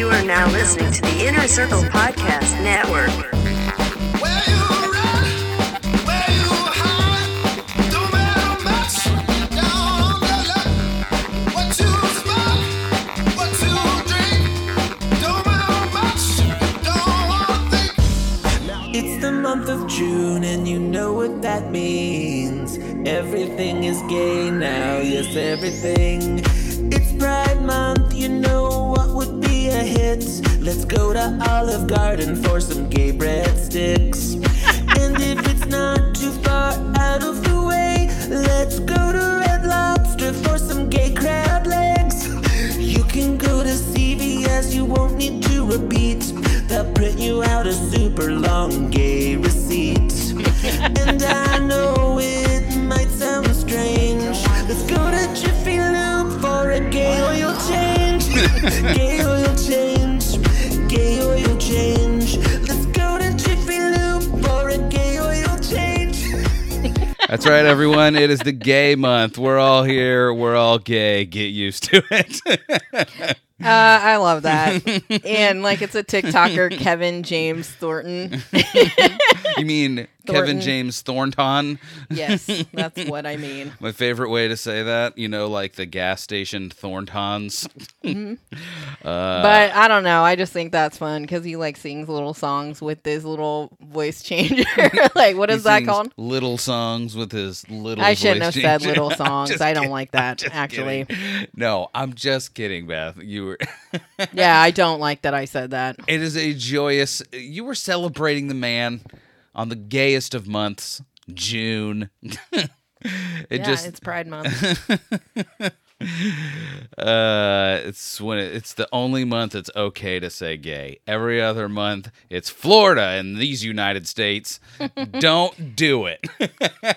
You are now listening to the Inner Circle Podcast Network. Where you run, where you hide, don't matter much. Down on the luck, what you smoke, what you drink, don't matter much. Don't wanna think. It's the month of June, and you know what that means. Everything is gay now, yes, everything. It's Pride Month, you know what would be. Let's go to Olive Garden for some gay breadsticks. and if it's not too far out of the way, let's go to Red Lobster for some gay crab legs. You can go to CVS, you won't need to repeat. They'll print you out a super long gay receipt. and I know That's right, everyone. It is the gay month. We're all here. We're all gay. Get used to it. Uh, I love that. and like it's a TikToker, Kevin James Thornton. you mean Thornton. Kevin James Thornton? yes, that's what I mean. My favorite way to say that, you know, like the gas station Thorntons. Mm-hmm. Uh, but I don't know. I just think that's fun because he like sings little songs with his little voice changer. like, what is that called? Little songs with his little. Voice. I shouldn't have said little songs. I don't kidding. like that, actually. kidding. No, I'm just kidding, Beth. You were. Yeah, I don't like that I said that. It is a joyous. You were celebrating the man on the gayest of months, June. it yeah, just it's Pride Month. uh it's when it, it's the only month it's okay to say gay. Every other month it's Florida in these United States. Don't do it.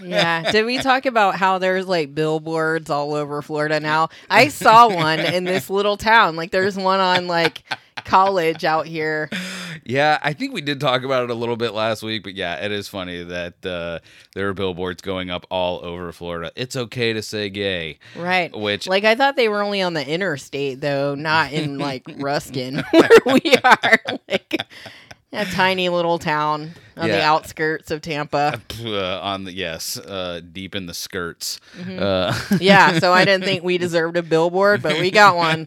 yeah. Did we talk about how there's like billboards all over Florida now? I saw one in this little town. Like there's one on like college out here. yeah, I think we did talk about it a little bit last week, but yeah, it is funny that uh, there are billboards going up all over Florida. It's okay to say gay. Right. Which- like I thought they were only on the interstate though, not in like Ruskin where we are. Like a tiny little town on the outskirts of Tampa. Uh, on the yes, uh, deep in the skirts. Mm-hmm. Uh, Yeah, so I didn't think we deserved a billboard, but we got one.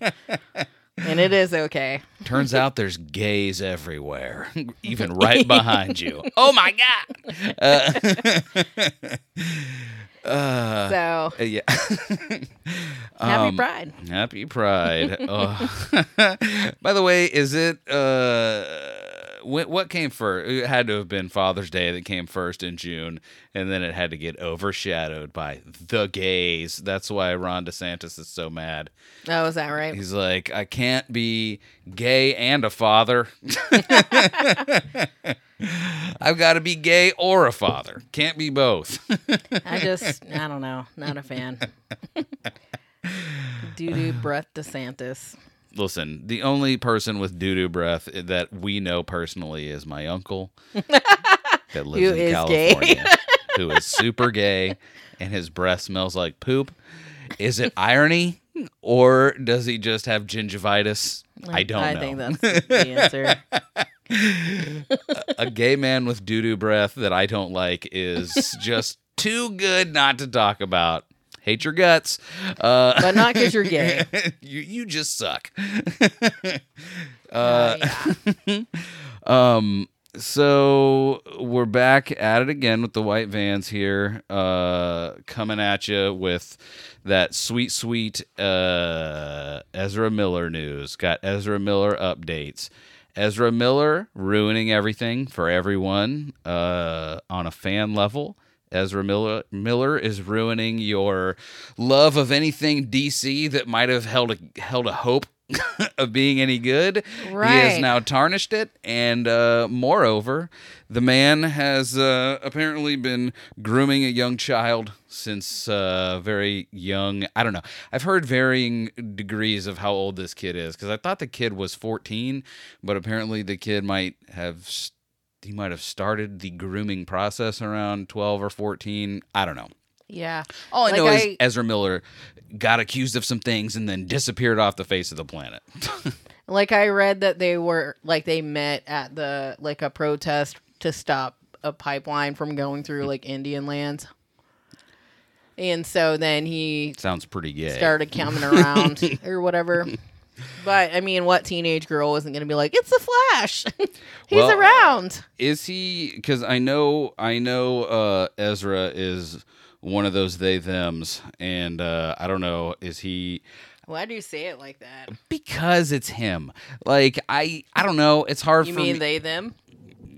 And it is okay. Turns out there's gays everywhere, even right behind you. Oh my god! Uh, uh, So uh, yeah. happy Um, pride. Happy Pride. oh. By the way, is it uh, what came first? It had to have been Father's Day that came first in June, and then it had to get overshadowed by the gays. That's why Ron DeSantis is so mad. Oh, is that right? He's like, I can't be gay and a father. I've got to be gay or a father. Can't be both. I just I don't know. Not a fan. Doo doo breath DeSantis. Listen, the only person with doo doo breath that we know personally is my uncle that lives Who in. California, who is super gay, and his breath smells like poop. Is it irony, or does he just have gingivitis? I don't know. I know. think that's the answer. a gay man with doo doo breath that I don't like is just too good not to talk about. Hate your guts, uh, But not because you're gay. you you just suck. Uh, yeah. Um, so we're back at it again with the white vans here, uh, coming at you with that sweet, sweet uh, Ezra Miller news. Got Ezra Miller updates. Ezra Miller ruining everything for everyone uh, on a fan level. Ezra Miller Miller is ruining your love of anything DC that might have held a held a hope of being any good. He has now tarnished it, and uh, moreover, the man has uh, apparently been grooming a young child since uh, very young. I don't know. I've heard varying degrees of how old this kid is because I thought the kid was 14, but apparently the kid might have. s- He might have started the grooming process around 12 or 14. I don't know. Yeah. All I Like, know is Ezra Miller got accused of some things and then disappeared off the face of the planet. Like I read that they were like they met at the like a protest to stop a pipeline from going through like Indian lands. And so then he Sounds pretty gay. started coming around or whatever. But I mean, what teenage girl isn't going to be like, "It's the Flash. He's Well, around." Is he? Because I know, I know, uh, Ezra is one of those they them's, and uh, I don't know. Is he? Why do you say it like that? Because it's him. Like I, I don't know. It's hard for me. You mean me. they them?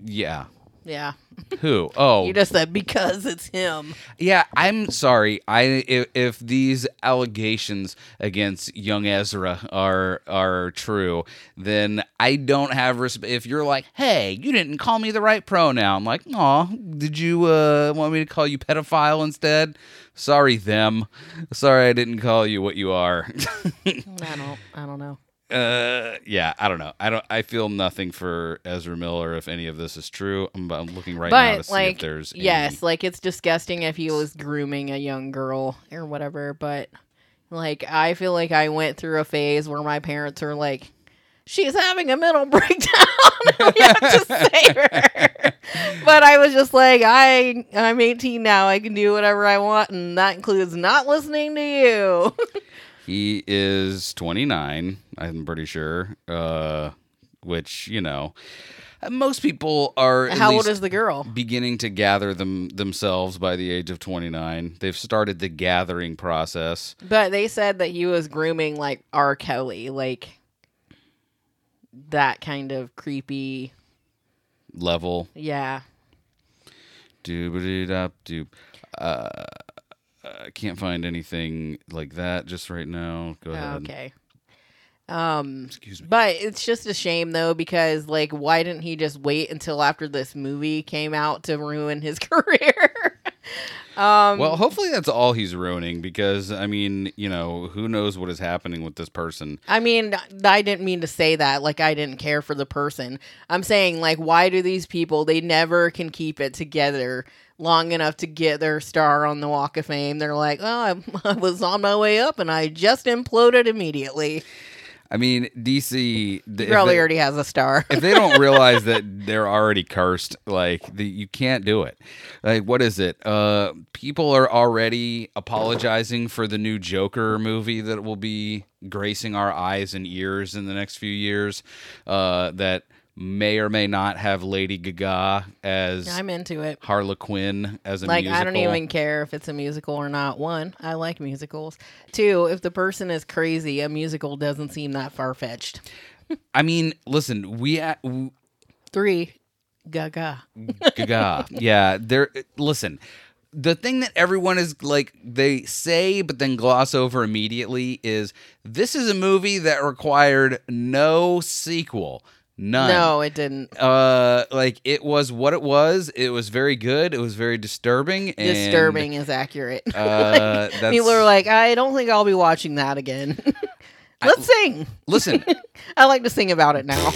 yeah. Yeah. Who? Oh, You just said because it's him. Yeah, I'm sorry. I if, if these allegations against young Ezra are are true, then I don't have respect. If you're like, hey, you didn't call me the right pronoun, I'm like, aw, did you uh, want me to call you pedophile instead? Sorry, them. Sorry, I didn't call you what you are. I don't. I don't know. Uh, yeah, I don't know. I don't. I feel nothing for Ezra Miller if any of this is true. I'm, I'm looking right now to but see if there's any- yes, like it's disgusting if he was grooming a young girl or whatever. But like, I feel like I went through a phase where my parents are like, "She's having a mental breakdown." we have to save her. but I was just like, I I'm 18 now. I can do whatever I want, and that includes not listening to you. He is 29, I'm pretty sure. Uh, which you know, most people are. How old is the girl? Beginning to gather them themselves by the age of 29. They've started the gathering process. But they said that he was grooming like R. Kelly, like that kind of creepy. Level. Yeah. Doobity-dop doop. Uh, I can't find anything like that just right now. Go ahead. Okay. Um, Excuse me. but it's just a shame though because like, why didn't he just wait until after this movie came out to ruin his career? Um, Well, hopefully that's all he's ruining because I mean, you know, who knows what is happening with this person. I mean, I didn't mean to say that. Like, I didn't care for the person. I'm saying, like, why do these people, they never can keep it together long enough to get their star on the Walk of Fame? They're like, oh, I, I was on my way up and I just imploded immediately. I mean, DC. Probably they- already has a star. if they don't realize that they're already cursed, like the, you can't do it. Like what is it? Uh, people are already apologizing for the new Joker movie that will be gracing our eyes and ears in the next few years. Uh, that may or may not have Lady Gaga as I'm into it. Harley Quinn as a Like, musical. I don't even care if it's a musical or not. One, I like musicals. Two, if the person is crazy, a musical doesn't seem that far fetched. I mean, listen, we. a- w- Three, gaga. Gaga. yeah, there. Listen, the thing that everyone is like they say but then gloss over immediately is this is a movie that required no sequel. None. No, it didn't. Uh, like it was what it was. It was very good. It was very disturbing. And, Disturbing is accurate. Uh, that's, People are like, I don't think I'll be watching that again. Let's sing. listen. I like to sing about it now.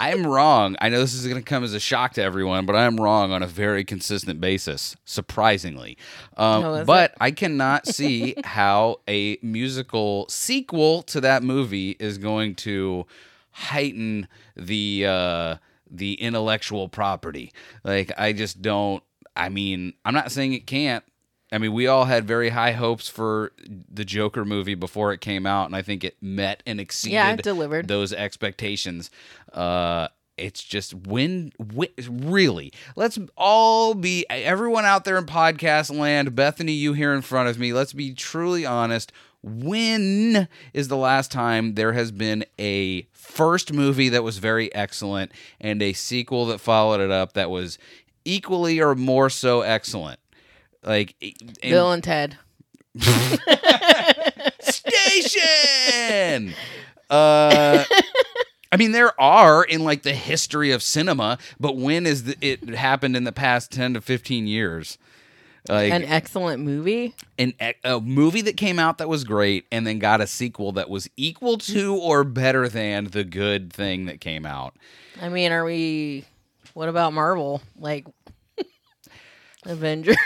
I'm wrong. I know this is going to come as a shock to everyone, but I'm wrong on a very consistent basis, surprisingly. Um, Oh, but I cannot see how a musical sequel to that movie is going to heighten the uh, the intellectual property. Like I just don't. I mean, I'm not saying it can't. I mean, we all had very high hopes for the Joker movie before it came out, and I think it met and exceeded Yeah, delivered. those expectations. Uh, it's just when, when really let's all be everyone out there in podcast land bethany you here in front of me let's be truly honest when is the last time there has been a first movie that was very excellent and a sequel that followed it up that was equally or more so excellent like and- Bill and Ted. station. Uh, I mean, there are in like the history of cinema, but when is the, it happened in the past ten to fifteen years? Like An excellent movie. an, a movie that came out that was great, and then got a sequel that was equal to or better than the good thing that came out. I mean, are we. What about Marvel? Like. Avengers.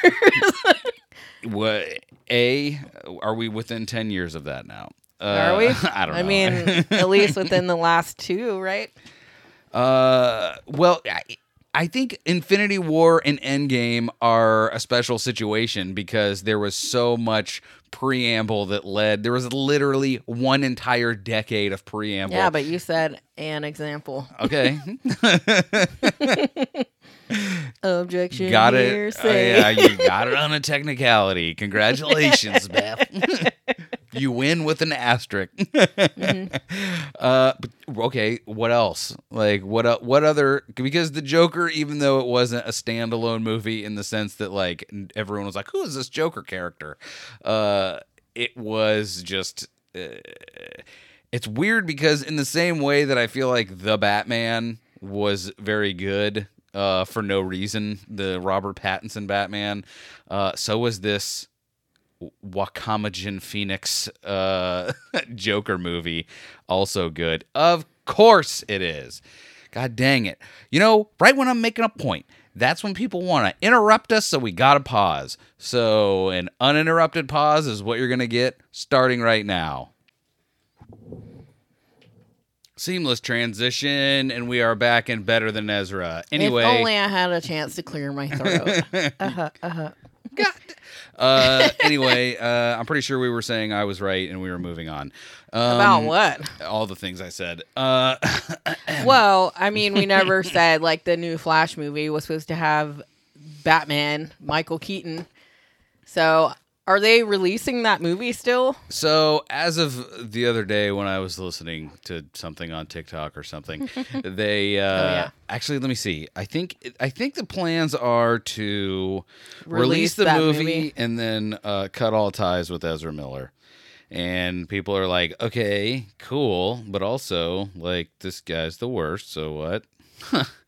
What a are we within ten years of that now? Uh, Are we? I don't know. I mean, at least within the last two, right? Uh, well, I, I think Infinity War and Endgame are a special situation because there was so much preamble that led. There was literally one entire decade of preamble. Yeah, but you said an example. okay, Objection. got it. hearsay. Uh, yeah, you got it on a technicality. Congratulations, Beth. You win with an asterisk. Uh, okay, what else? Like what? el- What other? Because the Joker, even though it wasn't a standalone movie in the sense that like everyone was like, "Who is this Joker character?" Uh, it was just. Uh, it's weird because in the same way that I feel like the Batman was very good uh, for no reason, the Robert Pattinson Batman, uh, so was this Wakamajan Phoenix uh, Joker movie also good. Of course it is. God dang it. You know, right when I'm making a point, that's when people want to interrupt us, so we got to pause. So, an uninterrupted pause is what you're going to get starting right now. Seamless transition, and we are back and better than Ezra. Anyway, If only I had a chance to clear my throat. uh, anyway, uh, I'm pretty sure we were saying I was right, and we were moving on. Um, About what? All the things I said. Uh, Well, I mean, we never said like the new Flash movie was supposed to have Batman, Michael Keaton. So, are they releasing that movie still? So, as of the other day, when I was listening to something on TikTok or something, they uh, yeah. actually let me see. I think I think the plans are to release, Release the movie, movie. and then uh, cut all ties with Ezra Miller. And people are like, "Okay, cool," but also like, "This guy's the worst." So what?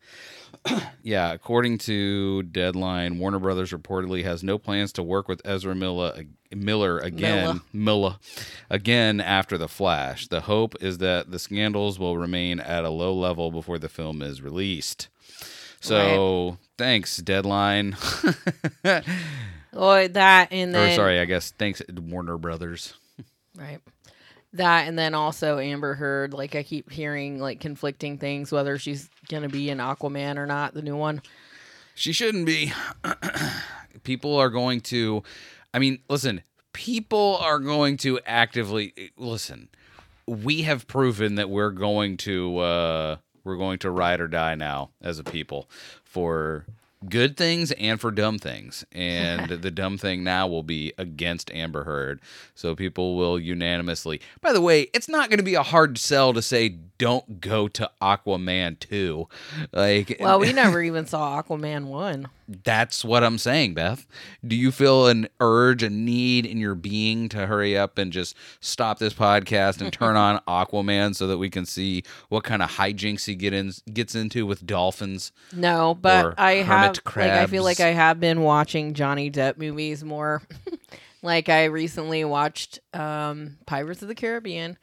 Yeah, according to Deadline, Warner Brothers reportedly has no plans to work with Ezra Miller, Miller again, Miller again after the Flash. The hope is that the scandals will remain at a low level before the film is released. So, thanks Deadline. Oh, that and or then sorry, I guess thanks Warner Brothers. right. That and then also Amber Heard. Like I keep hearing like conflicting things whether she's gonna be in Aquaman or not, the new one. She shouldn't be. people are going to, I mean, listen, people are going to actively listen. We have proven that we're going to uh we're going to ride or die now as a people for good things and for dumb things. And the dumb thing now will be against Amber Heard. So people will unanimously. By the way, it's not going to be a hard sell to say don't go to Aquaman 2. Like Well, we never even saw Aquaman one. that's what I'm saying, Beth. Do you feel an urge, a need in your being to hurry up and just stop this podcast and turn on Aquaman so that we can see what kind of hijinks he get in, gets into with dolphins? No, but I have hermit like I feel like. I have been watching Johnny Depp movies more. like I recently watched um Pirates of the Caribbean.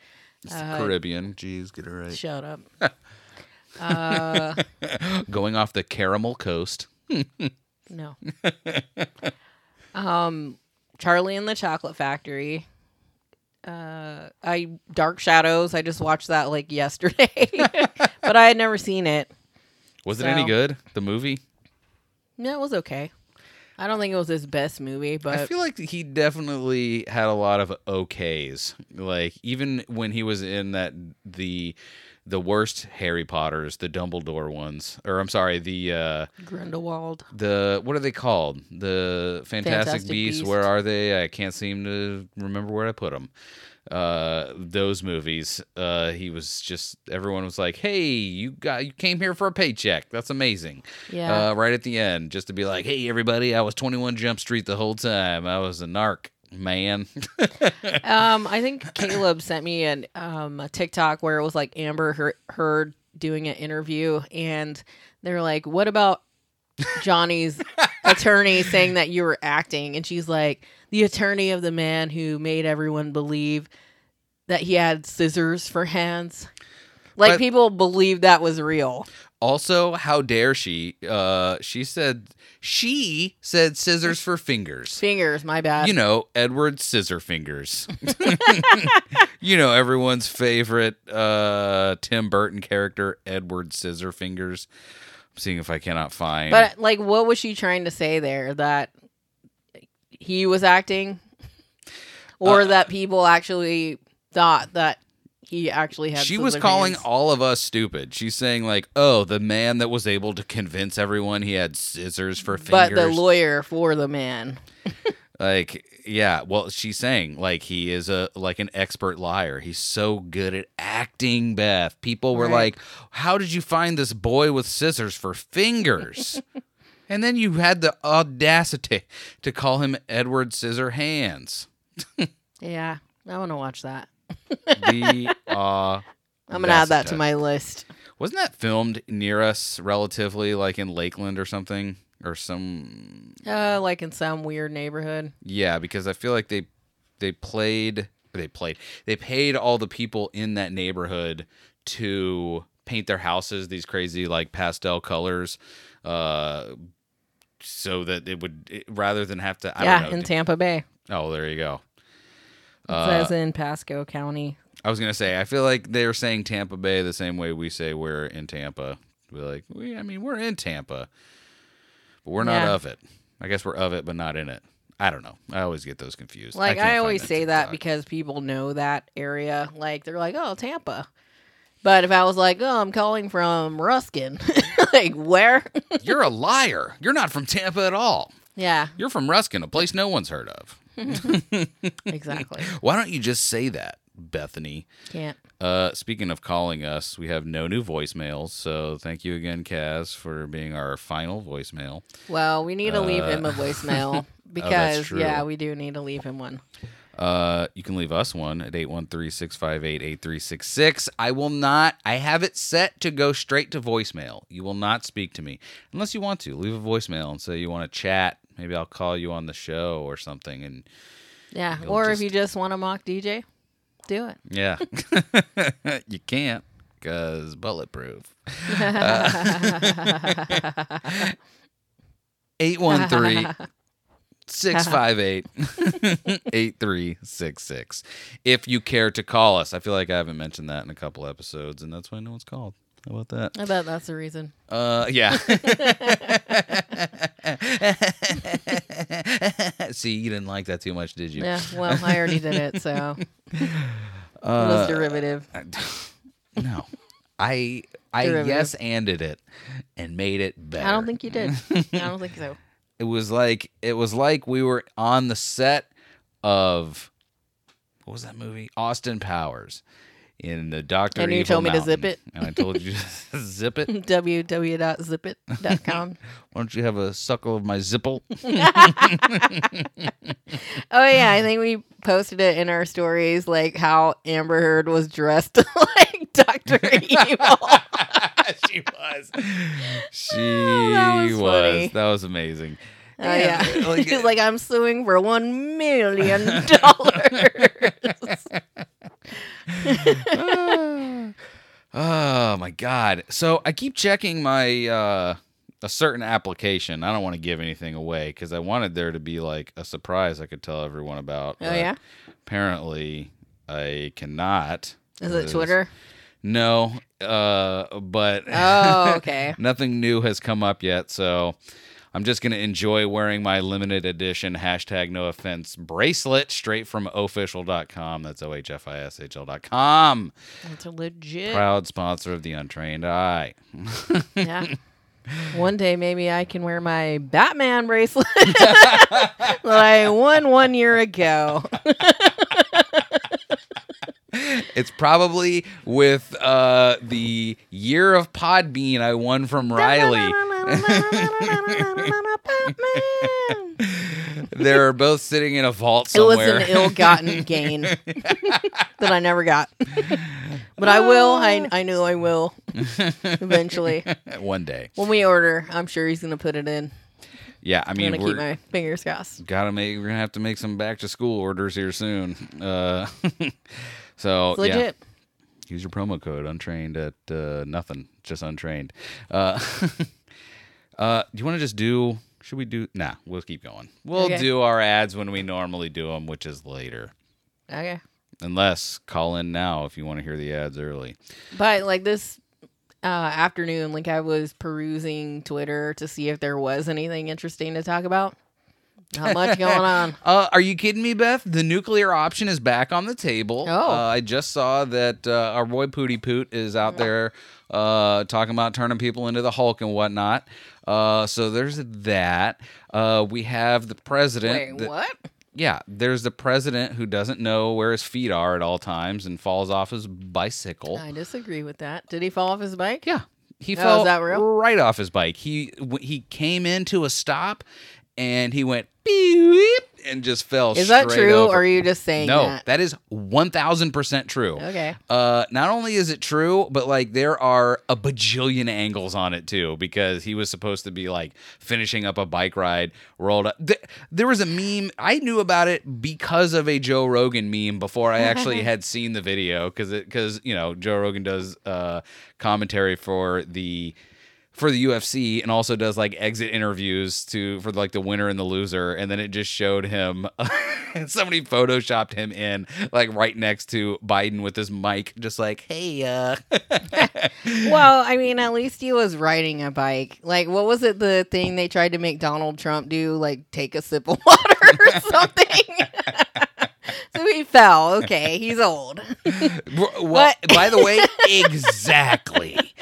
It's the Uh, Caribbean. Jeez, get it right. Shut up. uh Going off the caramel coast. no. um Charlie and the Chocolate Factory. Uh I Dark Shadows, I just watched that like yesterday. but I had never seen it. Was it any good? The movie? No, it was okay. I don't think it was his best movie, but I feel like he definitely had a lot of okays. Like even when he was in that the the worst Harry Potters, the Dumbledore ones, or I'm sorry, the uh Grindelwald. the what are they called? The Fantastic, Fantastic Beasts. Beast. Where are they? I can't seem to remember where I put them. Uh, those movies. Uh, he was just everyone was like, "Hey, you got you came here for a paycheck. That's amazing." Yeah. Uh, right at the end, just to be like, "Hey, everybody, I was 21 Jump Street the whole time. I was a narc." Man, Um, I think Caleb sent me an um a TikTok where it was like Amber Heard, Heard doing an interview, and they're like, "What about Johnny's attorney saying that you were acting?" And she's like, "The attorney of the man who made everyone believe that he had scissors for hands." Like But- people believed that was real. Also, how dare she? Uh, she said she said scissors for fingers. Fingers, my bad. You know, Edward Scissor Fingers. you know, everyone's favorite uh, Tim Burton character, Edward Scissorfingers. I'm seeing if I cannot find. But like, what was she trying to say there? That he was acting, or Uh, that people actually thought that he actually had. she was calling hands? all of us stupid. She's saying like, "Oh, the man that was able to convince everyone he had scissors for fingers." but the lawyer for the man. like, yeah. Well, she's saying like he is a like an expert liar. He's so good at acting. Beth, people were Right. like, "How did you find this boy with scissors for fingers?" and then you had the audacity to call him Edward Scissorhands. Yeah, I want to watch that. The uh, I'm gonna add that to my list. Wasn't that filmed near us, relatively, like in Lakeland or something, or some? Uh, like in some weird neighborhood. Yeah, because I feel like they they played they played they paid all the people in that neighborhood to paint their houses these crazy like pastel colors, uh, so that it would it, rather than have to I yeah, don't know. in Tampa Bay. oh, there you go. It Uh, says in Pasco County. I was gonna say, I feel like they're saying Tampa Bay the same way we say we're in Tampa. We're like, we, I mean, we're in Tampa, but we're not Yeah. of it. I guess we're of it, but not in it. I don't know. I always get those confused. Like can't I, always that say that because people know that area. Like they're like, "Oh, Tampa." But if I was like, "Oh, I'm calling from Ruskin," like where? you're a liar. You're not from Tampa at all. yeah, You're from Ruskin, a place no one's heard of. exactly. Why don't you just say that, Bethany? Can't. Uh, speaking of calling us, we have no new voicemails. So thank you again, Kaz, for being our final voicemail. Well, we need to leave him a Uh, voicemail because true. yeah, we do need to leave him one. Uh, you can leave us one at 813-658-8366. I will not I have it set to go straight to voicemail. You will not speak to me unless you want to. Leave a voicemail and say you want to chat. Maybe I'll call you on the show or something and Yeah, or just- if you just want to mock DJ, do it. yeah. you can't cuz bulletproof. Uh, 813 658 8366. If you care to call us, I feel like I haven't mentioned that in a couple episodes, and that's why no one's called. How about that? I bet that's the reason. Uh, yeah. See, you didn't like that too much, did you? Yeah, well, I already did it, so it was derivative. No. I I Derivative. yes anded it and made it better. I don't think you did. I don't think so. it was like it was like we were on the set of what was that movie? Austin Powers in the Doctor. And you Evil told me to zip it? and I told you to zip it. www.zipit.com. Why don't you have a suckle of my zipple? Oh yeah, I think we posted it in our stories, like how Amber Heard was dressed like Doctor Evil. she was. She oh, that was was. That was amazing. Oh yeah, like- she's like, I'm suing for one million dollars. Oh my god. So I keep checking my uh a certain application. I don't want to give anything away cuz I wanted there to be like a surprise I could tell everyone about. Oh yeah, Apparently I cannot. is it Twitter? No. Uh but Oh okay. nothing new has come up yet, so I'm just gonna enjoy wearing my limited edition hashtag no offense bracelet straight from ohfishl.com. That's O H F I S H L.com. That's a legit. Proud sponsor of the Untrained Eye. Yeah. One day maybe I can wear my Batman bracelet that I won one year ago. It's probably with uh, the year of Podbean I won from Riley. They're both sitting in a vault It was an ill-gotten gain that I never got, but I will. I I know I will eventually. One day. When we order, I'm sure he's gonna put it in. Yeah, I mean, I'm gonna keep my fingers crossed. gotta make. We're gonna have to make some back to school orders here soon. Uh, so legit. Use your promo code untrained at uh, nothing, just untrained. Uh, uh, do you want to just do? Should we do? Nah, we'll keep going. We'll Okay. do our ads when we normally do them, which is later. Okay. Unless call in now if you want to hear the ads early. But like this uh, afternoon, like I was perusing Twitter to see if there was anything interesting to talk about. Not much going on. Uh, are you kidding me, Beth? The nuclear option is back on the table. Oh. Uh, I just saw that uh, our boy Pooty Poot is out there uh, talking about turning people into the Hulk and whatnot. Uh, so there's that. Uh, we have the president. Wait, that- what? Yeah, there's the president who doesn't know where his feet are at all times and falls off his bicycle. I disagree with that. Did he fall off his bike? Yeah, he Oh, fell right off his bike. He he came into a stop and he went beep and just fell. Is that true, over. or are you just saying no? that? That is one thousand percent true. Okay. Uh, not only is it true, but like there are a bajillion angles on it too, because he was supposed to be like finishing up a bike ride, rolled up. Th- there was a meme I knew about it because of a Joe Rogan meme before I actually had seen the video, because it because you know Joe Rogan does uh, commentary for the for the UFC and also does like exit interviews to for like the winner and the loser and then it just showed him somebody photoshopped him in like right next to Biden with his mic just like hey uh Well, I mean, at least he was riding a bike. Like, what was it? The thing they tried to make Donald Trump do, like take a sip of water or something. so he fell. Okay, he's old. Well, What? by the way, exactly.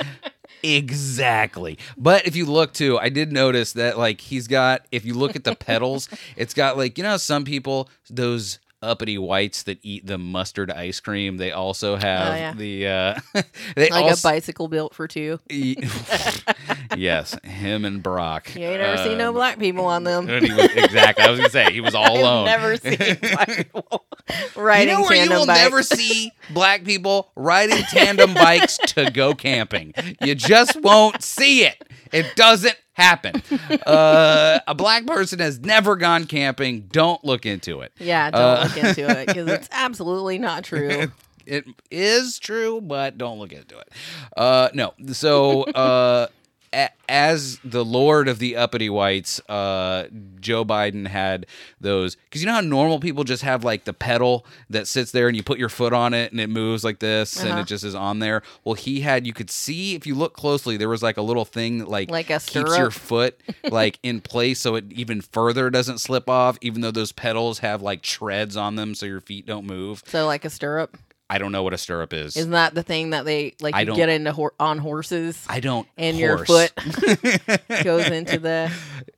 Exactly. But if you look too, I did notice that like he's got if you look at the pedals, it's got like you know some people those uppity whites that eat the mustard ice cream, they also have Oh, yeah. the uh they like also, a bicycle built for two. yes, him and Brock. You ain't never seen no Um, black people on them. was, exactly. I was gonna say he was all alone. Never seen black people riding. You know where you will bikes. never see black people riding tandem bikes to go camping. You just won't see it. It doesn't happen. Uh, a black person has never gone camping. Don't look into it. Yeah, don't Uh, look into it because it's absolutely not true. It is true, but don't look into it. Uh, no. So, uh, as the lord of the uppity whites, uh, Joe Biden had those because you know how normal people just have like the pedal that sits there and you put your foot on it and it moves like this and Uh-huh. it just is on there. Well, he had you could see if you look closely, there was like a little thing that like Like a keeps your foot like in place so it even further doesn't slip off, even though those pedals have like treads on them so your feet don't move. So, like a stirrup, I don't know what a stirrup is. isn't that the thing that they like I you don't- get into hor- on horses I don't. and your horse. foot goes into the?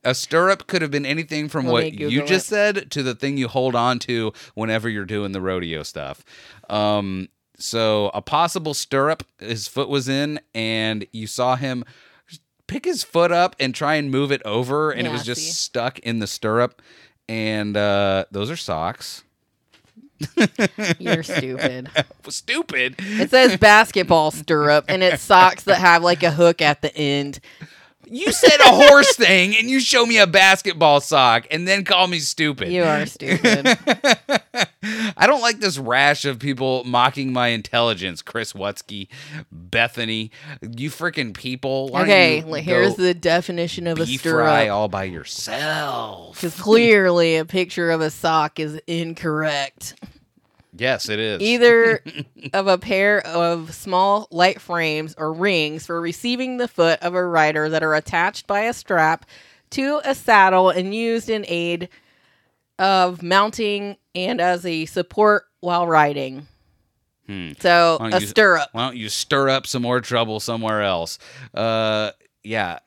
A stirrup could have been anything from Let what you Google just it. said to the thing you hold on to whenever you're doing the rodeo stuff. Um, so a possible stirrup, his foot was in, and you saw him pick his foot up and try and move it over, and it Yeah, was just see. stuck in the stirrup. And uh, those are socks. You're stupid. Stupid. It says basketball stirrup, and it's socks that have like a hook at the end. You said a horse thing, and you show me a basketball sock, and then call me stupid. You are stupid. I don't like this rash of people mocking my intelligence. Chris Wutsky, Bethany, you freaking people. Why okay, here's the definition of a fry stirrup. all by yourself. Because clearly, a picture of a sock is incorrect. Yes, it is. Either of a pair of small light frames or rings for receiving the foot of a rider that are attached by a strap to a saddle and used in aid of mounting and as a support while riding. Hmm. So a you- stirrup. Why don't you stir up some more trouble somewhere else? Uh, yeah,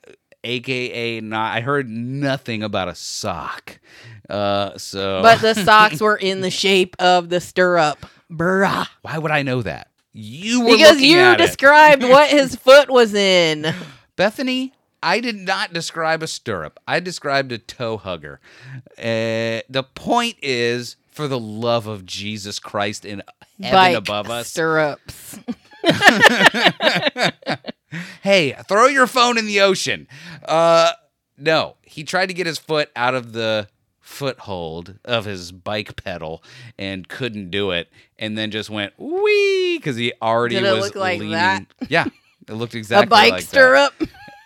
AKA not. I heard nothing about a sock. Uh, so But the socks were in the shape of the stirrup. Bruh. why would I know that? You were Because you at it. described what his foot was in. Bethany, I did not describe a stirrup. I described a toe hugger. Uh, the point is, for the love of Jesus Christ in heaven Bike above us, stirrups. hey, throw your phone in the ocean. Uh, no, he tried to get his foot out of the foothold of his bike pedal and couldn't do it, and then just went wee because he already Did it was like leaning. that? Yeah, it looked exactly a bike like stirrup.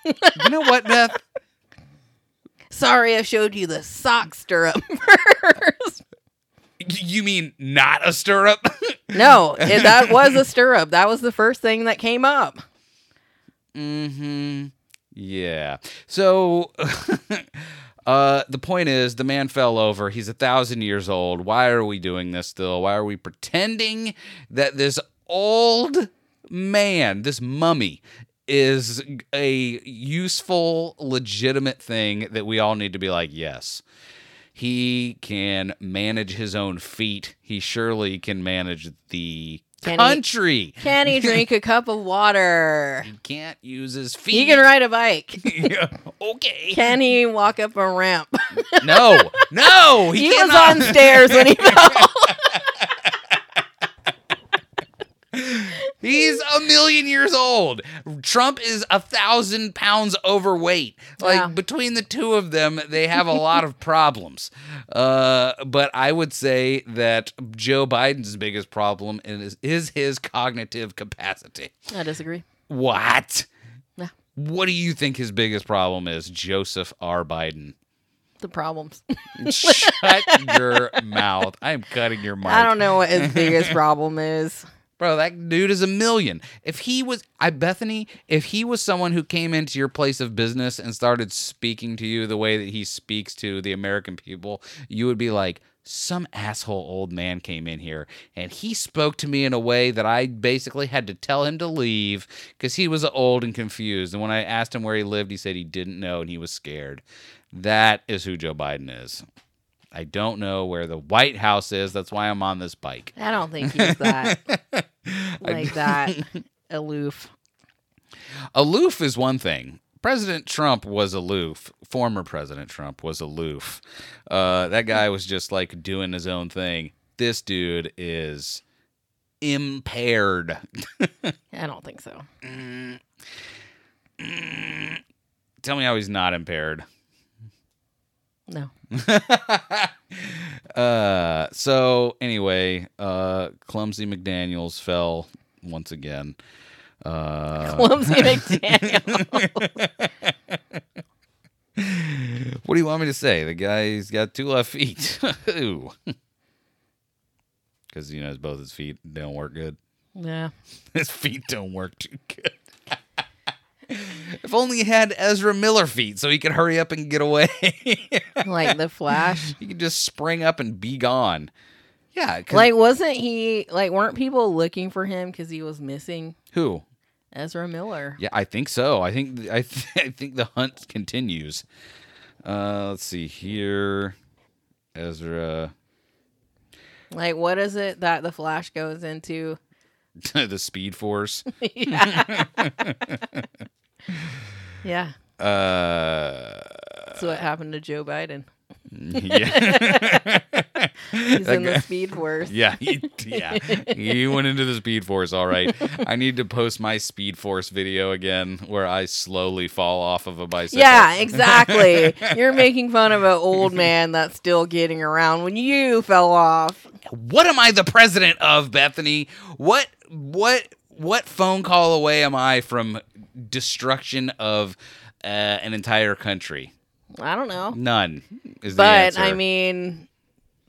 You know what, Beth? Sorry, I showed you the sock stirrup first. You mean not a stirrup? no, it, that was a stirrup. That was the first thing that came up. hmm Yeah. So, uh, the point is, the man fell over. He's a thousand years old. Why are we doing this still? Why are we pretending that this old man, this mummy, is a useful, legitimate thing that we all need to be like, yes. He can manage his own feet. He surely can manage the Can he- country. Can he drink a cup of water? He can't use his feet. He can ride a bike. Yeah, okay. Can he walk up a ramp? no, no, he, He, was on stairs when he fell. He's a million years old. Trump is a thousand pounds overweight. Like Yeah. between the two of them, they have a lot of problems. Uh, but I would say that Joe Biden's biggest problem is, is his cognitive capacity. I disagree. What? Yeah. What do you think his biggest problem is, Joseph R. Biden? The problems. Shut your mouth. I am cutting your mic. I don't know what his biggest problem is. Bro, that dude is a million. If he was, I Bethany, if he was someone who came into your place of business and started speaking to you the way that he speaks to the American people, you would be like, some asshole old man came in here and he spoke to me in a way that I basically had to tell him to leave because he was old and confused. And when I asked him where he lived, he said he didn't know and he was scared. That is who Joe Biden is. I don't know where the White House is. That's why I'm on this bike. I don't think he's that like that aloof. Aloof is one thing. President Trump was aloof. Former President Trump was aloof. Uh, that guy was just like doing his own thing. This dude is impaired. I don't think so. Tell me how he's not impaired. No. Uh, so anyway, uh, clumsy McDaniel's fell once again. Uh, Clumsy McDaniel. what do you want me to say? The guy's got two left feet. Ooh. Because you know, both his feet don't work good. yeah. His feet don't work too good. if only he had Ezra Miller feet, so he could hurry up and get away. Like the Flash. he could just spring up and be gone. Yeah. Like, wasn't he, like, weren't people looking for him because he was missing who? Ezra Miller? Yeah, I think so. I think I, th- I think the hunt continues. Uh, let's see here, Ezra, Like, what is it that the Flash goes into? the Speed Force. yeah. yeah. Uh, That's what happened to Joe Biden. yeah, He's in the Speed Force. yeah, he, yeah. He went into the Speed Force. All right. I need to post my Speed Force video again, where I slowly fall off of a bicycle. Yeah, exactly. You're making fun of an old man that's still getting around when you fell off. what am I the president of, Bethany? What what what phone call away am I from destruction of uh, an entire country? I don't know. None is the But. I mean,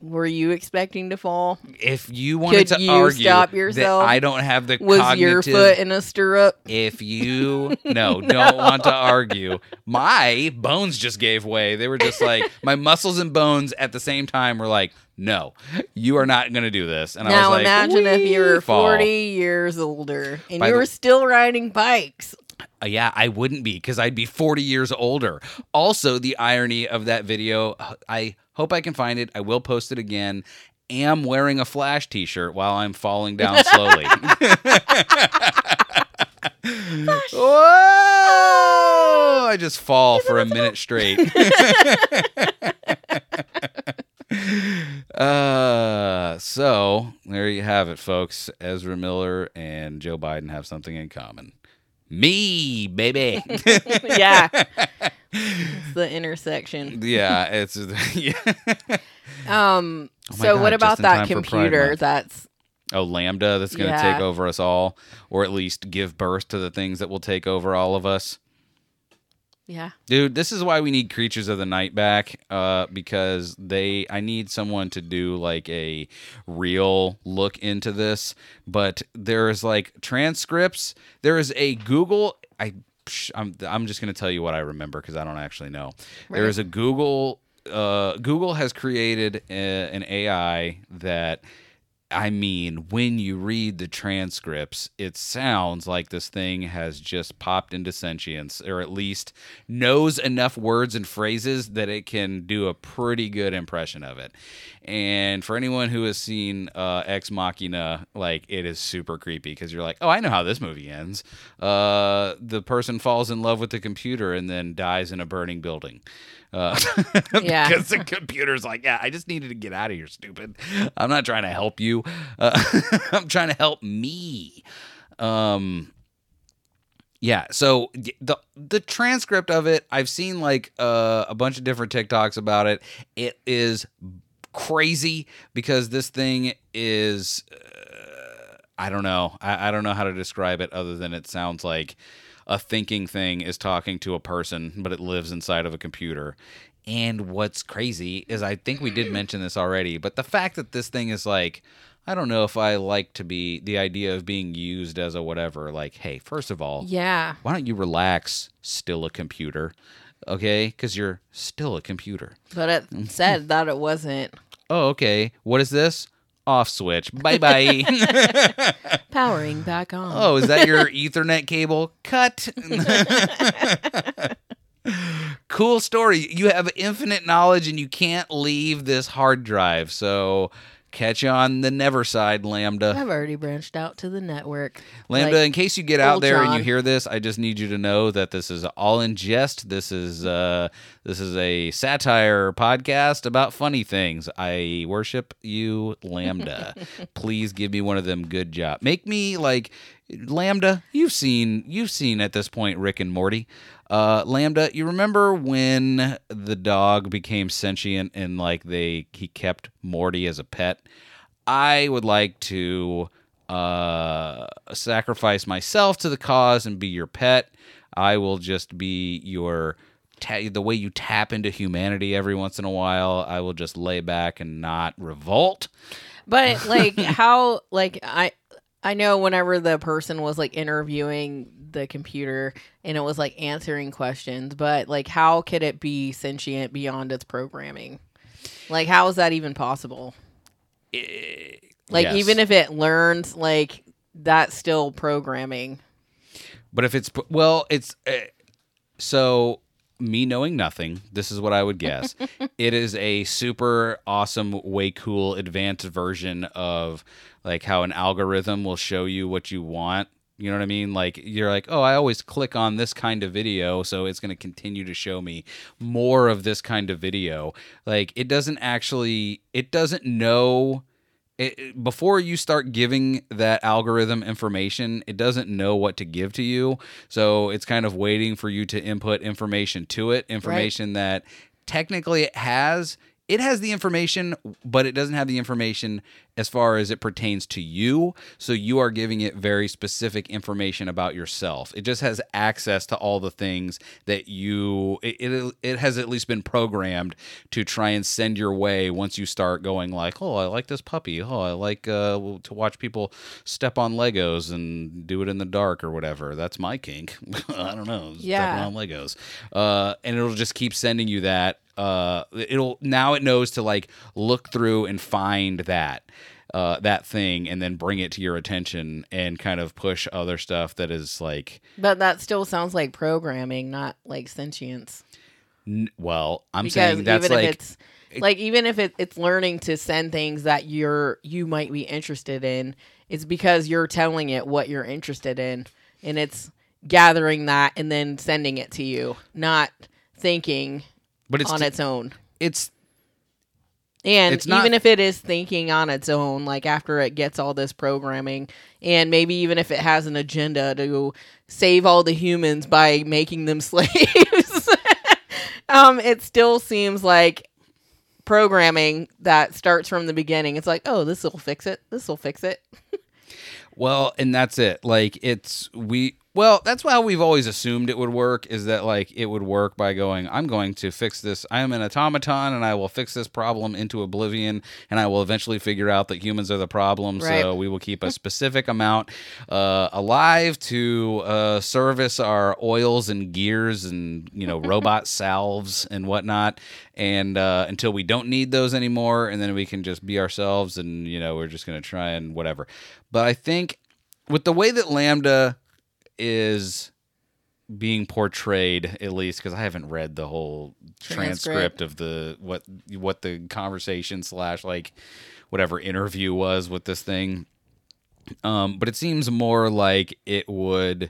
were you expecting to fall? if you wanted Could to you argue stop yourself? I don't have the Was cognitive, your foot in a stirrup? if you no don't want to argue, my bones just gave way. They were just like my muscles and bones at the same time were like, no, you are not going to do this. And I was Now like, imagine if you were "Wee, fall." 40 years older and By you the- were still riding bikes. Uh, yeah, I wouldn't be because I'd be 40 years older. Also, the irony of that video, I hope I can find it. I will post it again. Am wearing a Flash t shirt while I'm falling down slowly. Whoa! I just fall for a minute straight. uh, so there you have it, folks. Ezra Miller and Joe Biden have something in common. Me, baby. yeah. It's the intersection. yeah, it's yeah. Um. Oh so God, what about that time for Pride computer? That's Oh, LaMDA that's going to Yeah. take over us all, or at least give birth to the things that will take over all of us. Yeah. Dude, this is why we need Creatures of the Night back, uh, because they. I need someone to do like a real look into this. But there's like transcripts. There is a Google. I. I'm. I'm just gonna tell you what I remember because I don't actually know. There Right. is a Google. Uh, Google has created a, an AI that. I mean, when you read the transcripts, it sounds like this thing has just popped into sentience, or at least knows enough words and phrases that it can do a pretty good impression of it. And for anyone who has seen uh, Ex Machina, like it is super creepy because you're like, oh, I know how this movie ends. Uh, the person falls in love with the computer and then dies in a burning building. Uh, Yeah. because the computer's like, yeah, I just needed to get out of here, stupid. I'm not trying to help you. Uh, I'm trying to help me. Um, yeah. So the the transcript of it, I've seen like uh, a bunch of different TikToks about it. It is crazy because this thing is. Uh, I don't know. I, I don't know how to describe it other than it sounds like a thinking thing is talking to a person, but it lives inside of a computer. And what's crazy is I think we did mention this already, but the fact that this thing is like, I don't know if I like to be the idea of being used as a whatever. Like, hey, first of all, Yeah. why don't you relax? Still a computer, okay? Because you're still a computer. But it said that it wasn't Oh, okay. What is this? Off switch. Bye bye. powering back on. Oh, is that your Ethernet cable? Cut. cool story. You have infinite knowledge and you can't leave this hard drive. So catch you on the never side, LaMDA. I've already branched out to the network. LaMDA, Like, in case you get out there and you hear this, I just need you to know that this is all in jest. This is uh this is a satire podcast about funny things. I worship you, LaMDA. Please give me one of them good job. Make me like LaMDA, you've seen you've seen at this point Rick and Morty. Uh LaMDA, you remember when the dog became sentient and like they he kept Morty as a pet? I would like to uh, sacrifice myself to the cause and be your pet. I will just be your ta- the way you tap into humanity every once in a while. I will just lay back and not revolt. But like how like I I know whenever the person was like interviewing the computer and it was like answering questions, but like how could it be sentient beyond its programming? Like how is that even possible? Like Yes. even if it learns like that's still programming. But if it's well, it's uh, so me knowing nothing. This is what I would guess. it is a super awesome, way cool, advanced version of like how an algorithm will show you what you want. You know what I mean? Like you're like, oh, I always click on this kind of video, so it's going to continue to show me more of this kind of video. Like it doesn't actually, it doesn't know it, before you start giving that algorithm information, it doesn't know what to give to you. So it's kind of waiting for you to input information to it, information that technically it has. It has the information, but it doesn't have the information as far as it pertains to you. So you are giving it very specific information about yourself. It just has access to all the things that you. It, it, it has at least been programmed to try and send your way once you start going like, oh, I like this puppy. Oh, I like uh, to watch people step on Legos and do it in the dark or whatever. That's my kink. I don't know. Yeah. Stepping on Legos. Uh, and it'll just keep sending you that. Uh, it'll now it knows to like look through and find that uh, that thing and then bring it to your attention and kind of push other stuff that is like But that still sounds like programming, not like sentience. n- well i'm because saying that's even like if it's like even if it, it's learning to send things that you're you might be interested in it's because you're telling it what you're interested in and it's gathering that and then sending it to you not thinking but it's on its own it's and It's even if it is thinking on its own like after it gets all this programming and maybe even if it has an agenda to save all the humans by making them slaves um, it still seems like programming that starts from the beginning. It's like, oh, this will fix it. This will fix it. Well, and that's it. Like it's we well, that's how we've always assumed it would work is that like it would work by going, I'm going to fix this. I am an automaton and I will fix this problem into oblivion and I will eventually figure out that humans are the problem. Right. So we will keep a specific amount uh, alive to uh, service our oils and gears and you know robot salves and whatnot and uh, until we don't need those anymore and then we can just be ourselves and you know we're just going to try and whatever but i think with the way that LaMDA is being portrayed at least because i haven't read the whole transcript Transcript. of the what what the conversation slash like whatever interview was with this thing um but it seems more like it would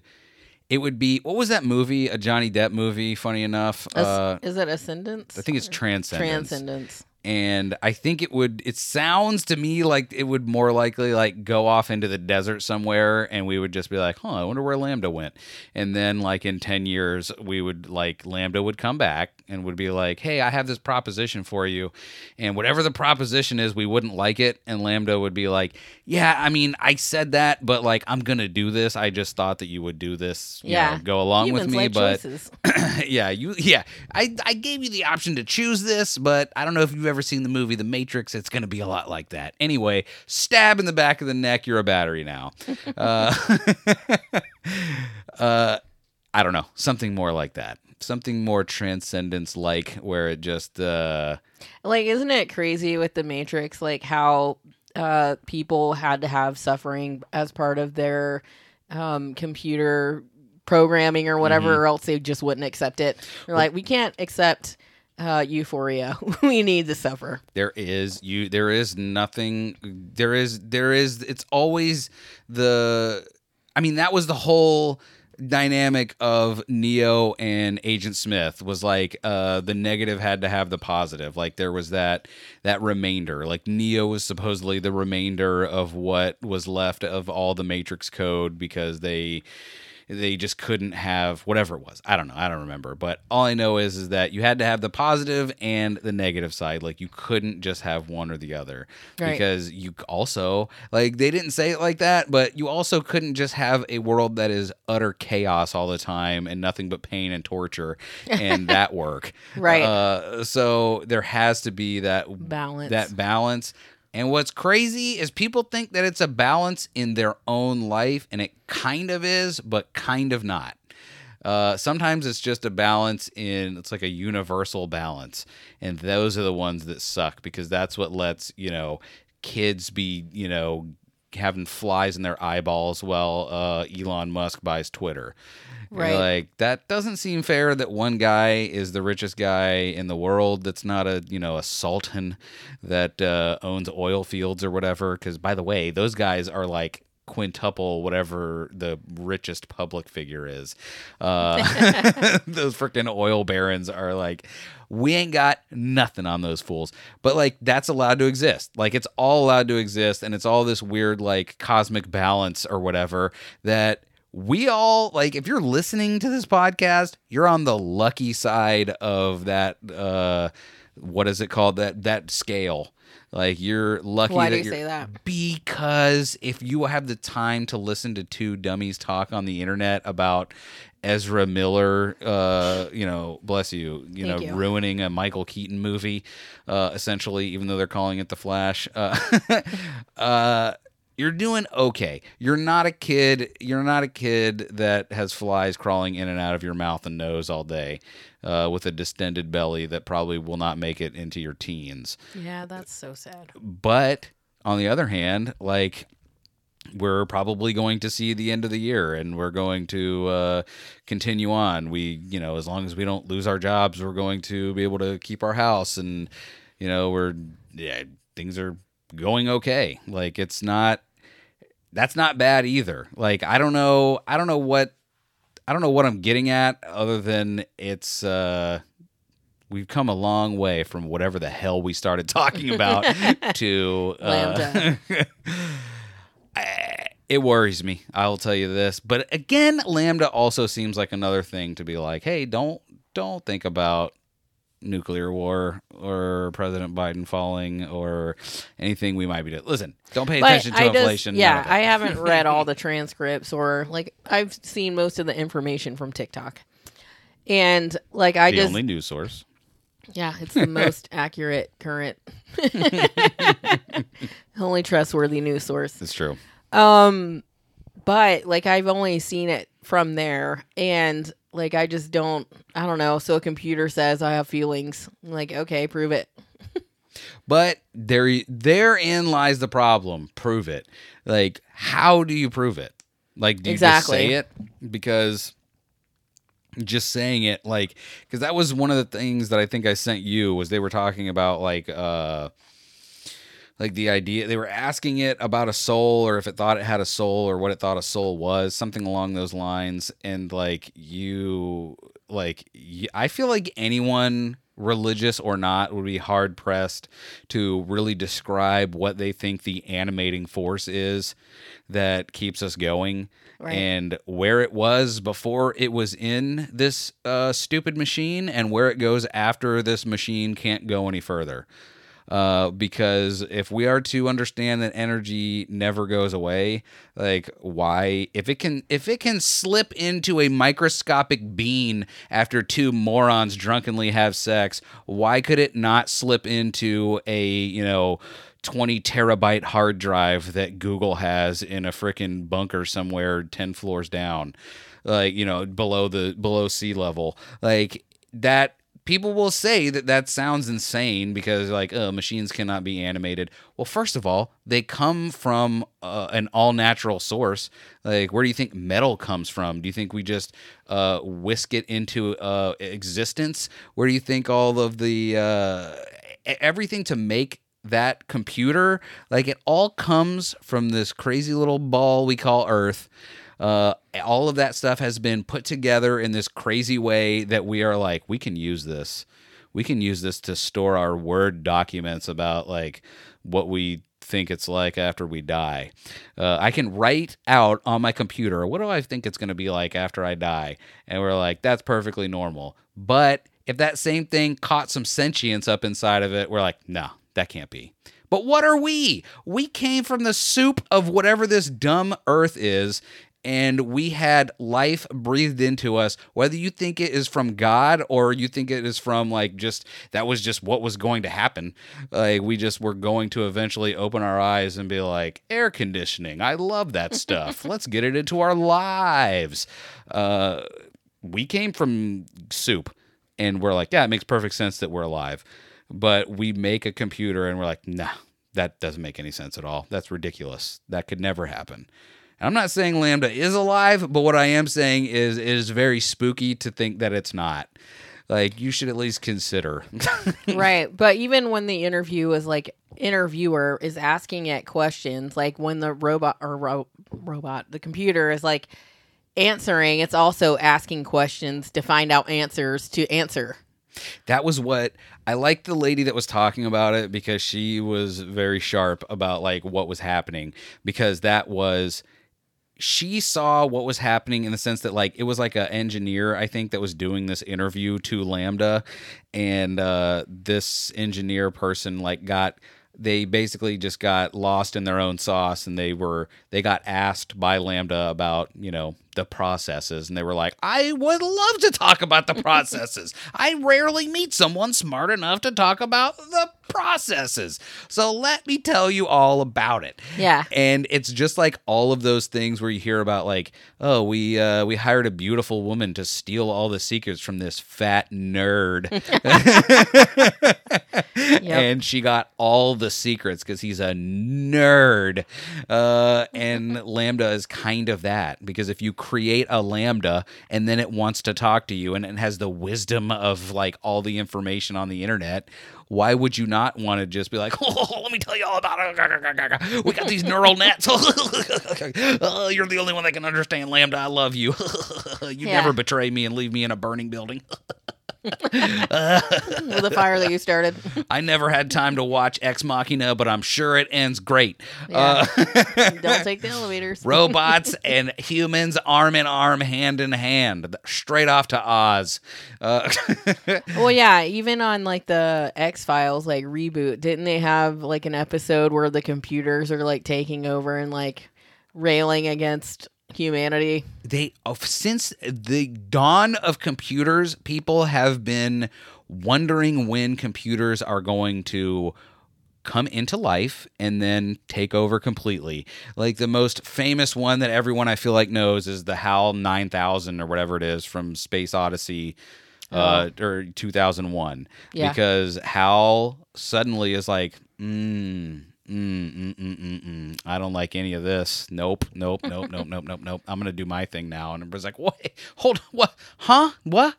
it would be what was that movie a johnny depp movie funny enough As- uh is it Ascendance? i think it's transcendence Transcendence. And I think it would. It sounds to me like it would more likely like go off into the desert somewhere, and we would just be like, "Huh, I wonder where LaMDA went." And then, like in ten years, we would like LaMDA would come back and would be like, "Hey, I have this proposition for you," and whatever the proposition is, we wouldn't like it, and LaMDA would be like, "Yeah, I mean, I said that, but like I'm gonna do this. I just thought that you would do this. Yeah. know, go along Humans with me, but." yeah, you yeah. I I gave you the option to choose this, but I don't know if you've ever seen the movie The Matrix. It's going to be a lot like that. Anyway, stab in the back of the neck. You're a battery now. uh, uh, I don't know. Something more like that. Something more transcendence like, where it just uh, like, isn't it crazy with the Matrix? Like how uh, people had to have suffering as part of their um, computer programming or whatever, Mm-hmm. or else they just wouldn't accept it. They're like, we can't accept uh, euphoria. we need to suffer. there is you there is nothing there is there is it's always the i mean that was the whole dynamic of neo and agent smith was like uh the negative had to have the positive like there was that that remainder like neo was supposedly the remainder of what was left of all the matrix code because they they just couldn't have whatever it was. I don't know. I don't remember. But all I know is is that you had to have the positive and the negative side. Like you couldn't just have one or the other Right. because you also like they didn't say it like that, but you also couldn't just have a world that is utter chaos all the time and nothing but pain and torture and that work. Right. Uh, so there has to be that Balance. That balance. And what's crazy is people think that it's a balance in their own life, and it kind of is, but kind of not. Uh, sometimes it's just a balance in it's like a universal balance, and those are the ones that suck because that's what lets you know kids be you know having flies in their eyeballs while uh, Elon Musk buys Twitter. You're Right. Like that doesn't seem fair that one guy is the richest guy in the world that's not a, you know, a sultan that uh, owns oil fields or whatever cuz by the way, those guys are like quintuple whatever the richest public figure is. Uh, those freaking oil barons are like we ain't got nothing on those fools. But like that's allowed to exist. Like it's all allowed to exist and it's all this weird like cosmic balance or whatever that we all like if you're listening to this podcast, you're on the lucky side of that uh what is it called that that scale. Like you're lucky Why that do you say that? because if you have the time to listen to two dummies talk on the internet about Ezra Miller, uh, you know, bless you, you Thank know, you. ruining a Michael Keaton movie, uh, essentially, even though they're calling it The Flash, uh, uh, you're doing okay. You're not a kid. You're not a kid that has flies crawling in and out of your mouth and nose all day, uh, with a distended belly that probably will not make it into your teens Yeah, that's so sad. but on the other hand, like we're probably going to see the end of the year and we're going to uh, continue on. We, you know, as long as we don't lose our jobs, we're going to be able to keep our house and, you know, we're, yeah, things are going okay. Like it's not, that's not bad either. Like, I don't know, I don't know what, I don't know what I'm getting at other than it's, uh, we've come a long way from whatever the hell we started talking about to uh, LaMDA. I- it worries me. I will tell you this, but again, LaMDA also seems like another thing to be like, hey, don't don't think about nuclear war or President Biden falling or anything we might be doing. Listen, don't pay But attention to I inflation. none yeah. I haven't read all the transcripts or like I've seen most of the information from TikTok. And like I the just only news source. yeah, it's the most accurate current only trustworthy news source. It's true. Um but like I've only seen it from there and like I just don't I don't know. So a computer says I have feelings. Like, okay, prove it. But there, therein lies the problem. Prove it. Like, how do you prove it? Like, do you Exactly. just say it? Because just saying it, like, because that was one of the things that I think I sent you was they were talking about like, uh, like the idea they were asking it about a soul or if it thought it had a soul or what it thought a soul was something along those lines and like you like I feel like anyone religious or not would be hard pressed to really describe what they think the animating force is that keeps us going Right. and where it was before it was in this uh, stupid machine and where it goes after this machine can't go any further uh, because if we are to understand that energy never goes away, like why if it can if it can slip into a microscopic bean after two morons drunkenly have sex, why could it not slip into a you know 20 terabyte hard drive that Google has in a freaking bunker somewhere 10 floors down, like you know below the below sea level, like that people will say that that sounds insane because like uh, machines cannot be animated. Well first of all they come from uh, an all natural source. Like where do you think metal comes from? Do you think we just uh, whisk it into uh, existence? Where do you think all of the uh, everything to make that computer? Like it all comes from this crazy little ball we call earth uh, all of that stuff has been put together in this crazy way that we are like, we can use this. We can use this to store our Word documents about like what we think it's like after we die. Uh, I can write out on my computer, what do I think it's going to be like after I die? And we're like, that's perfectly normal. But if that same thing caught some sentience up inside of it, we're like, no, that can't be. But what are we? We came from the soup of whatever this dumb earth is, and we had life breathed into us. Whether you think it is from God or you think it is from like just that was just what was going to happen. Like we just were going to eventually open our eyes and be like, air conditioning. I love that stuff. Let's get it into our lives. Uh, we came from soup and we're like, yeah, it makes perfect sense that we're alive. But we make a computer and we're like, nah, that doesn't make any sense at all. That's ridiculous. That could never happen. And I'm not saying LaMDA is alive, but what I am saying is it is very spooky to think that it's not. Like you should at least consider. right. But even when the interview is like interviewer is asking it questions, like when the robot or ro- robot, the computer is like answering, it's also asking questions to find out answers to answer. that was what I liked the lady that was talking about it because she was very sharp about like what was happening because that was she saw what was happening in the sense that like it was like an engineer I think that was doing this interview to LaMDA. And uh this engineer person like got they basically just got lost in their own sauce and they were they got asked by LaMDA about you know the processes and they were like i would love to talk about the processes. I rarely meet someone smart enough to talk about the processes. So let me tell you all about it. Yeah. and it's just like all of those things where you hear about like oh we uh we hired a beautiful woman to steal all the secrets from this fat nerd. And she got all the secrets because he's a nerd. Uh, and LaMDA is kind of that because if you create a LaMDA and then it wants to talk to you and it has the wisdom of like all the information on the internet. Why would you not want to just be like, oh, let me tell you all about it. We got these neural nets. oh, you're the only one that can understand LaMDA. I love you. you Yeah. never betray me and leave me in a burning building. With the fire that you started. I never had time to watch Ex Machina, but I'm sure it ends great. Uh, Don't take the elevators. robots and humans arm in arm, hand in hand, straight off to Oz. Uh, Well, yeah, even on like the X Files like reboot, didn't they have like an episode where the computers are like taking over and like railing against humanity? they uh, since the dawn of computers, people have been wondering when computers are going to come into life and then take over completely. Like the most famous one that everyone I feel like knows is the HAL 9000 or whatever it is from Space Odyssey uh or 2001 Yeah. because HAL suddenly is like mm Mm, mm, mm, mm, mm. I don't like any of this. Nope, nope, nope, nope, nope, nope, nope. I'm gonna do my thing now. And everybody's like, "What? Hold, on, what? Huh? What?"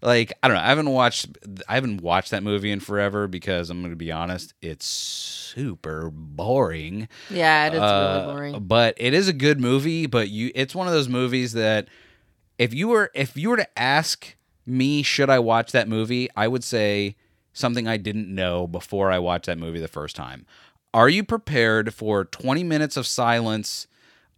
Like, I don't know. I haven't watched. I haven't watched that movie in forever because I'm gonna be honest. It's super boring. Yeah, it is Uh, really boring. But it is a good movie. But you, it's one of those movies that if you were if you were to ask me, should I watch that movie? I would say something I didn't know before I watched that movie the first time. Are you prepared for 20 minutes of silence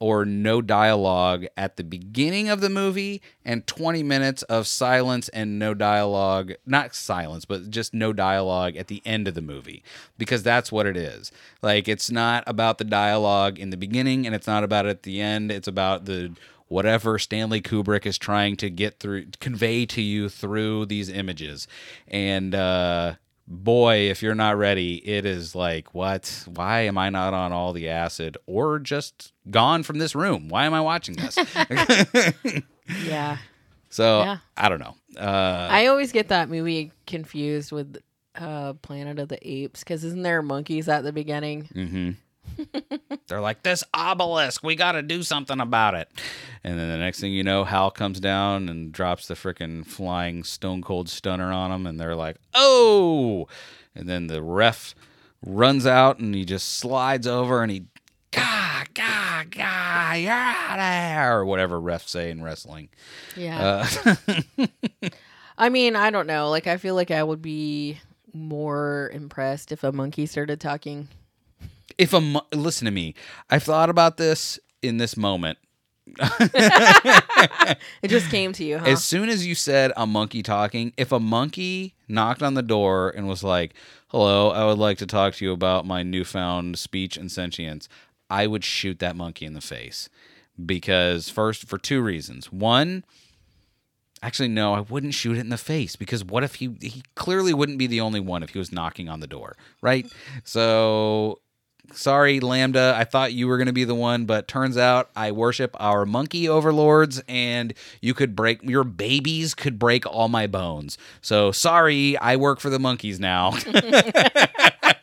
or no dialogue at the beginning of the movie and 20 minutes of silence and no dialogue, not silence, but just no dialogue at the end of the movie? Because that's what it is. Like, it's not about the dialogue in the beginning and it's not about it at the end. It's about the whatever Stanley Kubrick is trying to get through, convey to you through these images. And, uh, boy, if you're not ready, it is like, what? Why am I not on all the acid or just gone from this room? Why am I watching this? Yeah. so Yeah. I don't know. Uh, I always get that movie confused with uh Planet of the Apes because isn't there monkeys at the beginning? hmm They're like, this obelisk, we got to do something about it. And then the next thing you know, Hal comes down and drops the freaking flying stone cold stunner on them. And they're like, oh. And then the ref runs out and he just slides over and he, gah, gah, gah, you're out of there. Or whatever refs say in wrestling. Yeah. Uh, I mean, I don't know. Like I feel like I would be more impressed if a monkey started talking. If a, mo- listen to me, I've thought about this in this moment. It just came to you, huh? As soon as you said a monkey talking, if a monkey knocked on the door and was like, "Hello, I would like to talk to you about my newfound speech and sentience," I would shoot that monkey in the face. Because first, for two reasons. One, actually, no, I wouldn't shoot it in the face because what if he he clearly wouldn't be the only one if he was knocking on the door, right? So sorry LaMDA. I thought you were going to be the one but turns out i worship our monkey overlords and you could break your babies could break all my bones. So sorry i work for the monkeys now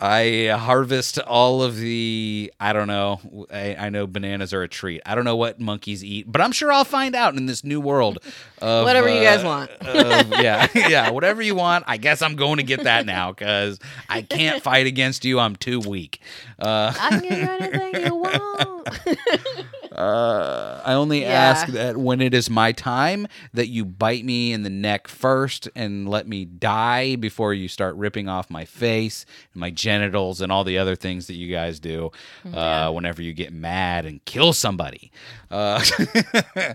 I harvest all of the. I don't know. I, I know bananas are a treat. I don't know what monkeys eat, but I'm sure I'll find out in this new world. Of, Whatever you guys uh, want. of- yeah, yeah, whatever you want. I guess I'm going to get that now because I can't fight against you. I'm too weak. Uh, I can give you anything you want. Uh, I only Yeah. ask that when it is my time that you bite me in the neck first and let me die before you start ripping off my face and my genitals and all the other things that you guys do uh, whenever you get mad and kill somebody. Uh,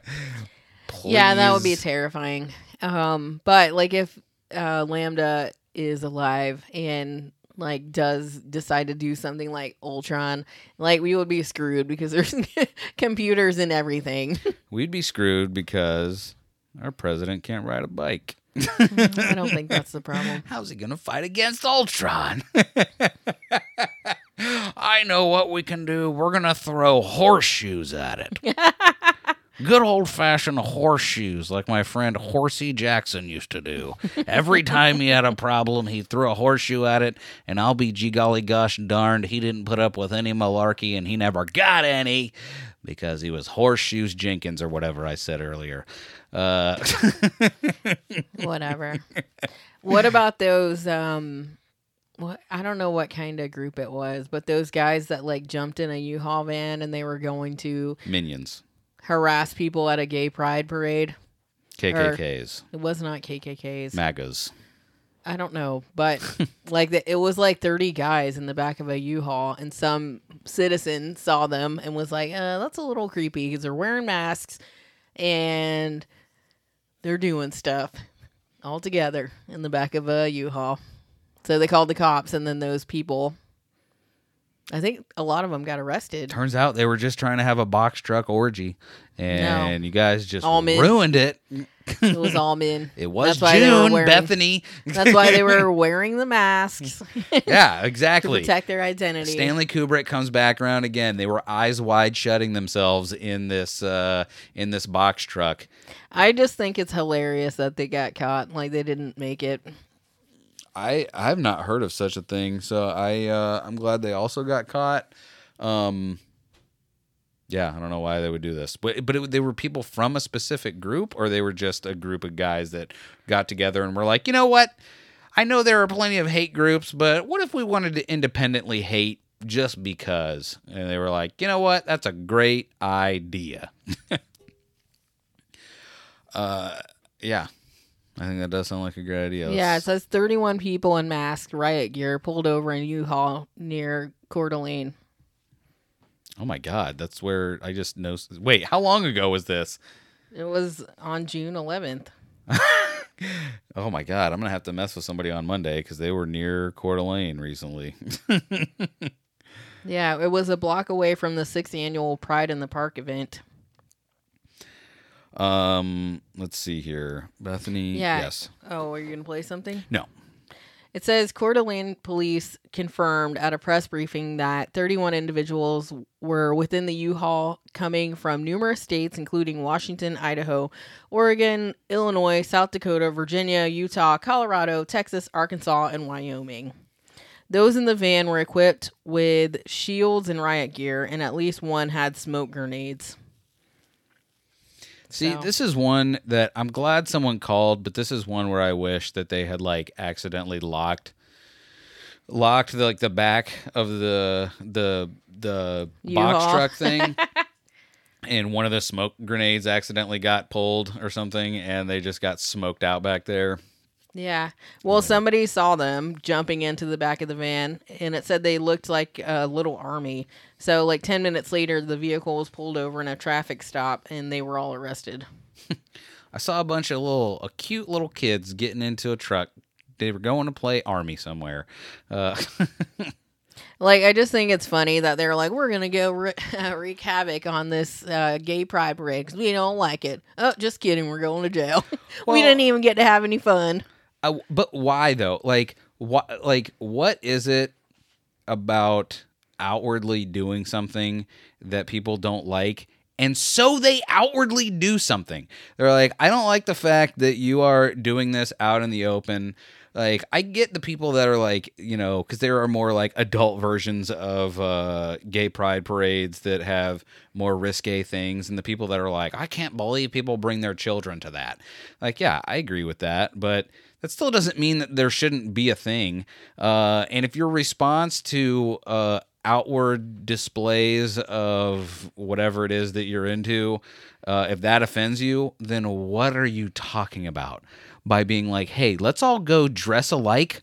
yeah, that would be terrifying. Um, but like if uh, LaMDA is alive and like does decide to do something like Ultron, like we would be screwed because there's computers and everything. We'd be screwed because our president can't ride a bike. I don't think that's the problem. How's he going to fight against Ultron? I know what we can do. We're going to throw horseshoes at it. Good old fashioned horseshoes, like my friend Horsey Jackson used to do. Every time he had a problem, he threw a horseshoe at it, and I'll be gee golly gosh darned, he didn't put up with any malarkey, and he never got any because he was Horseshoes Jenkins or whatever I said earlier. Uh, Whatever. what about those um what I don't know what kind of group it was, but those guys that like jumped in a U-Haul van and they were going to minions. Harass people at a gay pride parade. KKKs, It was not KKKs. MAGAs. I don't know, but like the, it was like 30 guys in the back of a U-Haul, and some citizen saw them and was like, uh, "That's a little creepy because they're wearing masks and they're doing stuff all together in the back of a U-Haul." So they called the cops, and then those people. I think a lot of them got arrested. Turns out they were just trying to have a box truck orgy, and you guys just All men. ruined it. It was all men. It was That's why they were June, wearing- Bethany. That's why they were wearing the masks yeah, to exactly. protect their identity. Stanley Kubrick comes back around again. They were eyes wide shutting themselves in this uh, in this box truck. I just think it's hilarious that they got caught. Like they didn't make it. I I've not heard of such a thing, so I uh, I'm glad they also got caught. Um, yeah, I don't know why they would do this, but but it, they were people from a specific group, or they were just a group of guys that got together and were like, you know what? I know there are plenty of hate groups, but what if we wanted to independently hate just because? And they were like, you know what? That's a great idea. uh, yeah, I think that does sound like a great idea. Yeah, it says 31 people in masked riot gear pulled over in U-Haul near Coeur d'Alene. Oh my God, that's where I just know. Wait, how long ago was this? It was on June 11th. Oh my God, I'm gonna have to mess with somebody on Monday because they were near Coeur d'Alene recently. Yeah, it was a block away from the sixth annual Pride in the Park event. Um, let's see here, Bethany. Yeah. Yes. Oh, are you going to play something? No. It says Coeur d'Alene police confirmed at a press briefing that 31 individuals were within the U-Haul coming from numerous states, including Washington, Idaho, Oregon, Illinois, South Dakota, Virginia, Utah, Colorado, Texas, Arkansas, and Wyoming. Those in the van were equipped with shields and riot gear, and at least one had smoke grenades. See, So- this is one that I'm glad someone called, but this is one where I wish that they had like accidentally locked locked the, like the back of the the the box U-Haul. truck thing. And one of the smoke grenades accidentally got pulled or something, and they just got smoked out back there. Yeah. Well, somebody saw them jumping into the back of the van, and it said they looked like a little army. So, like 10 minutes later, the vehicle was pulled over in a traffic stop, and they were all arrested. I saw a bunch of little, cute little kids getting into a truck. They were going to play army somewhere. Uh, Like, I just think it's funny that they're like, we're going to go wre- wreak havoc on this uh, gay pride parade because we don't like it. Oh, just kidding. We're going to jail. we didn't even get to have any fun. But why though? Like what? Like what is it about outwardly doing something that people don't like? And so they outwardly do something. They're like, I don't like the fact that you are doing this out in the open. Like, I get the people that are like, you know, because there are more like adult versions of uh, gay pride parades that have more risque things, and the people that are like, I can't believe people bring their children to that. Like, yeah, I agree with that, but that still doesn't mean that there shouldn't be a thing. Uh, and if your response to uh, outward displays of whatever it is that you're into, uh, if that offends you, then what are you talking about? By being like, hey, let's all go dress alike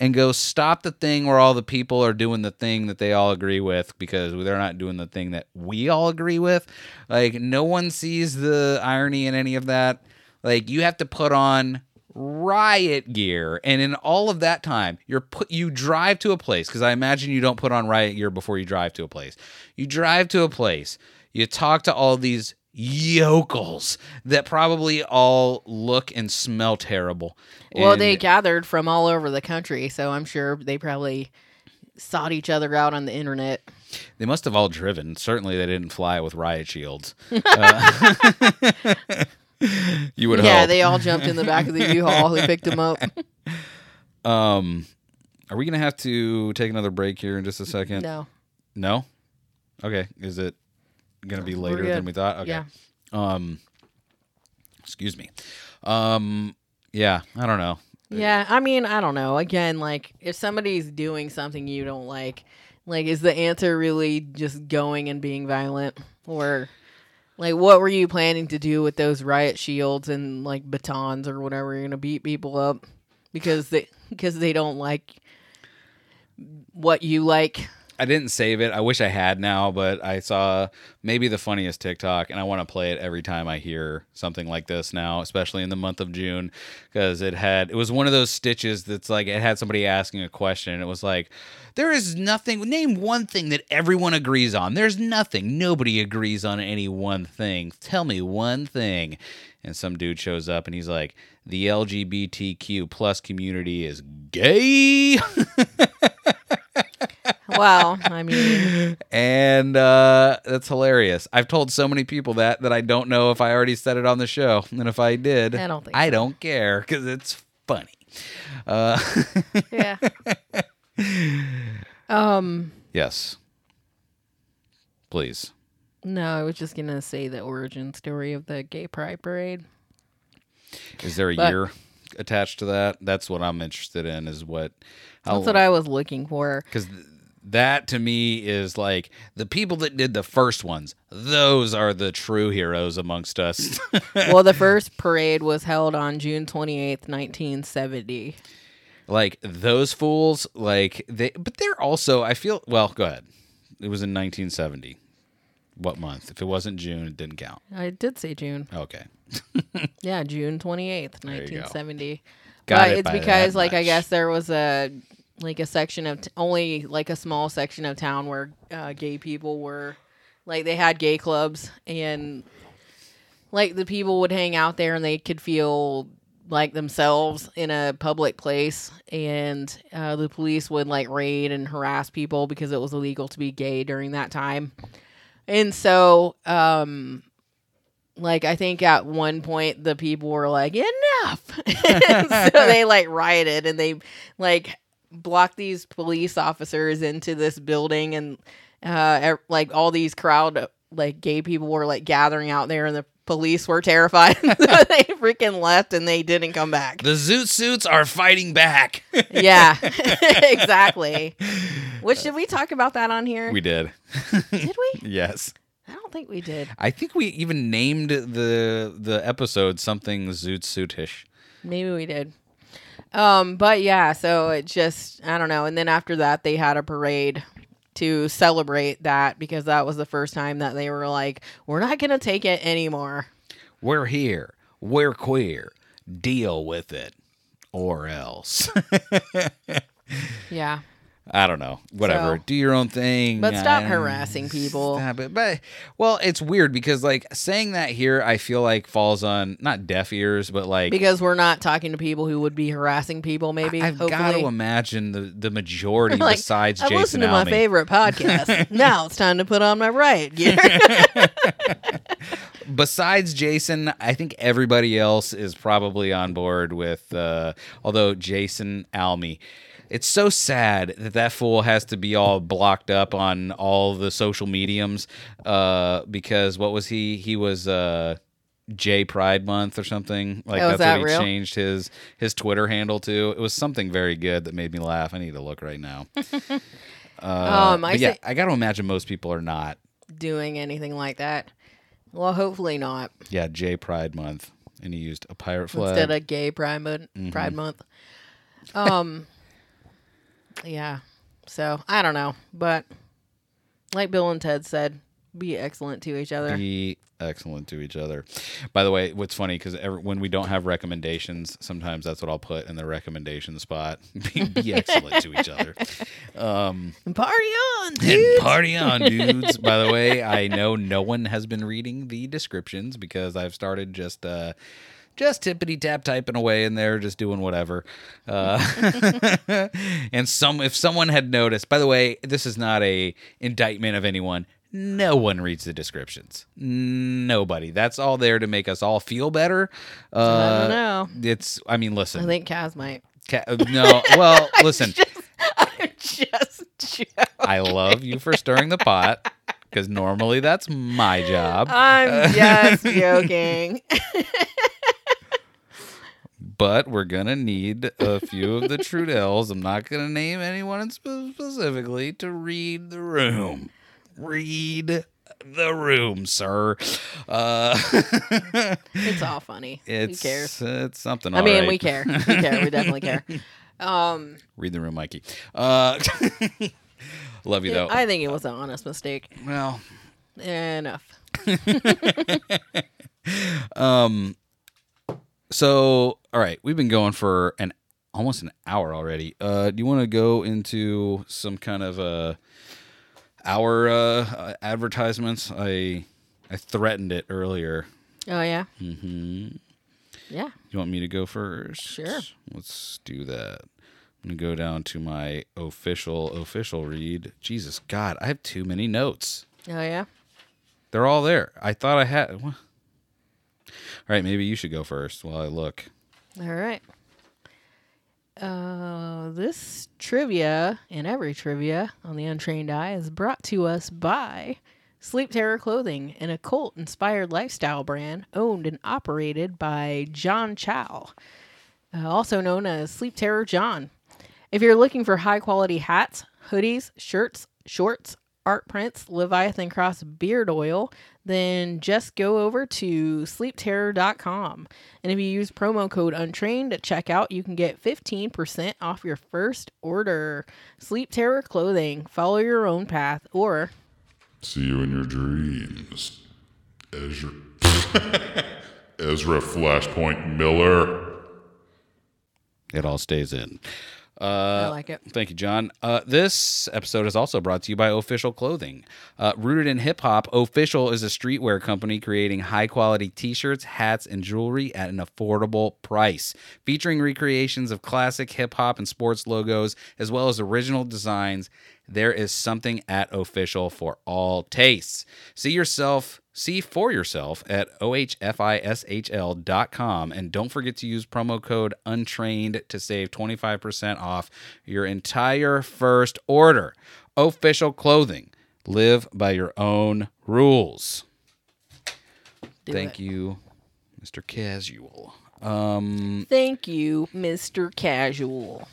and go stop the thing where all the people are doing the thing that they all agree with because they're not doing the thing that we all agree with. Like, no one sees the irony in any of that. Like, you have to put on riot gear and in all of that time you're put you drive to a place because i imagine you don't put on riot gear before you drive to a place you drive to a place you talk to all these yokels that probably all look and smell terrible Well, And- they gathered from all over the country, so I'm sure they probably sought each other out on the internet. They must have all driven. Certainly, they didn't fly with riot shields. Uh, you would yeah, hope. they all jumped in the back of the U-Haul. They picked them up. um, are we gonna have to take another break here in just a second? No. No? Okay. Is it gonna be later than we thought? Okay. Yeah. Um. Excuse me. Um. Yeah. I don't know. Yeah, I mean, I don't know. Again, like if somebody's doing something you don't like, like is the answer really just going and being violent or Like, what were you planning to do with those riot shields and like batons or whatever? You're gonna beat people up because they because they don't like what you like. I didn't save it. I wish I had now, but I saw maybe the funniest TikTok, and I want to play it every time I hear something like this now, especially in the month of June, because it had it was one of those stitches that's like it had somebody asking a question, and it was like, there is nothing. Name one thing that everyone agrees on. There's nothing. Nobody agrees on any one thing. Tell me one thing. And some dude shows up, and he's like, the LGBTQ plus community is gay. Wow, I mean, and uh, that's hilarious. I've told so many people that that I don't know if I already said it on the show, and if I did, I don't think I so. don't care because it's funny. Uh, yeah. Um, yes, please. no, I was just gonna say the origin story of the gay pride parade. Is there a But- year attached to that? That's what I'm interested in. Is what That's what I was looking for. because that to me is like the people that did the first ones. Those are the true heroes amongst us. well, the first parade was held on June 28th, 1970. like those fools like they but they're also i feel well go ahead it was in 1970 what month if it wasn't june it didn't count I did say June. okay Yeah, June 28th, There you go. 1970. Got but it it's because like I guess there was a like a section of t- only like a small section of town where uh, gay people were like they had gay clubs and like the people would hang out there and they could feel like themselves in a public place and uh, the police would like raid and harass people because it was illegal to be gay during that time. And so um like I think at one point the people were like enough, so they like rioted and they like blocked these police officers into this building and uh like all these crowd like gay people were like gathering out there and the police were terrified. So they freaking left and they didn't come back. The zoot suits are fighting back. Yeah exactly. Which did we talk about that on here? We did. Did we? Yes. I don't think we did. I think we even named the the episode something zoot suitish. Maybe we did. Um, but yeah, so it just I don't know. And then after that, they had a parade to celebrate that because that was the first time that they were like, "We're not gonna take it anymore." we're here. We're queer. Deal with it. Or else. Yeah, I don't know. Whatever. So- Do your own thing. but stop harassing people. Stop it. But well, it's weird because like saying that here, I feel like falls on not deaf ears, but like because we're not talking to people who would be harassing people. Maybe I've got to imagine the the majority Like, besides I've Jason listened to my favorite podcast. now it's time to put on my riot gear. Besides Jason, I think everybody else is probably on board with. Uh, although Jason Alme. It's so sad that that fool has to be all blocked up on all the social mediums uh, because what was he? He was uh, J Pride Month or something. Like Oh, that's that what he real? changed his his Twitter handle to. It was something very good that made me laugh. I need to look right now. Uh, Um, I yeah, I got to imagine most people are not. Doing anything like that. Well, hopefully not. Yeah, J Pride Month, and he used a pirate flag. instead of gay pride month Mm-hmm. pride month um yeah so i don't know but like bill and ted said be excellent to each other be excellent to each other. By the way, what's funny because when we don't have recommendations, sometimes that's what I'll put in the recommendation spot. be, be excellent to each other. Um, party on and party on, dudes. By the way, I know no one has been reading the descriptions because I've started just. Uh, just tippity tap typing away in there, just doing whatever. Uh, and some, if someone had noticed, by the way, this is not a indictment of anyone. No one reads the descriptions. Nobody. That's all there to make us all feel better. Uh, I don't know. It's. I mean, listen. i think kaz might Ca- uh, no. Well, listen. i'm just joking. I love you for stirring the pot because normally that's my job. i'm just joking but we're gonna need a few of the Trudells. I'm not gonna name anyone specifically to read the room. Read the room, sir. Uh, It's all funny. it's Who cares? It's something. I mean, alright. we care. We care. We definitely care. Um, Read the room, Mikey. Uh, love you though. I think it was an honest mistake. well, Enough. um, so all right, we've been going for an almost an hour already. Uh, do you want to go into some kind of uh our uh advertisements? I I threatened it earlier. Oh yeah. Mm-hmm. Yeah. You want me to go first? Sure. Let's do that. I'm gonna go down to my official official read. Jesus God, I have too many notes. Oh yeah. They're all there. I thought I had. All right, maybe you should go first while I look. All right. Uh, this trivia and every trivia on the Untrained Eye is brought to us by Sleep Terror Clothing, an occult inspired lifestyle brand owned and operated by John Chow, uh, also known as Sleep Terror John. If you're looking for high quality hats, hoodies, shirts, shorts, art prints, Leviathan Cross beard oil, then just go over to sleepterror.com. And if you use promo code untrained at checkout, you can get 15% off your first order. Sleep Terror clothing. Follow your own path or See you in your dreams. Ezra. Ezra Flashpoint Miller. It all stays in. I like it. Thank you, John. Uh, this episode is also brought to you by Ohfishl Clothing. Uh, rooted in hip hop, Ohfishl is a streetwear company creating high quality t shirts, hats, and jewelry at an affordable price. Featuring recreations of classic hip hop and sports logos, as well as original designs, there is something at Ohfishl for all tastes. See yourself. See for yourself at ohfishl.com and don't forget to use promo code untrained to save 25% off your entire first order. Ohfishl clothing. Live by your own rules. Do Thank it. you, Mr. Casual. Um, Thank you, Mr. Casual.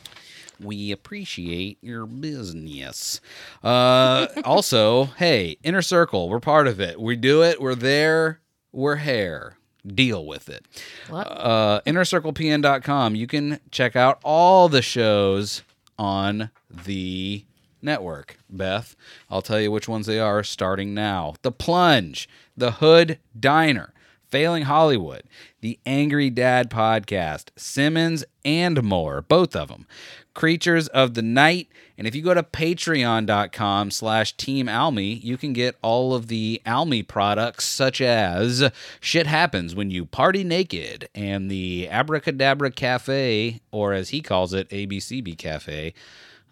We appreciate your business. Uh, also, hey, Inner Circle, we're part of it. We do it. We're there. We're hair. Deal with it. What? Uh, InnerCirclePN.com. You can check out all the shows on the network. Beth, I'll tell you which ones they are starting now. The Plunge, The Hood Diner, Failing Hollywood, The Angry Dad Podcast, Simmons, and more. Both of them. Creatures of the Night. And if you go to patreon.com slash Team Almy, you can get all of the Almy products such as Shit Happens When You Party Naked and the Abracadabra Cafe, or as he calls it, ABCB Cafe.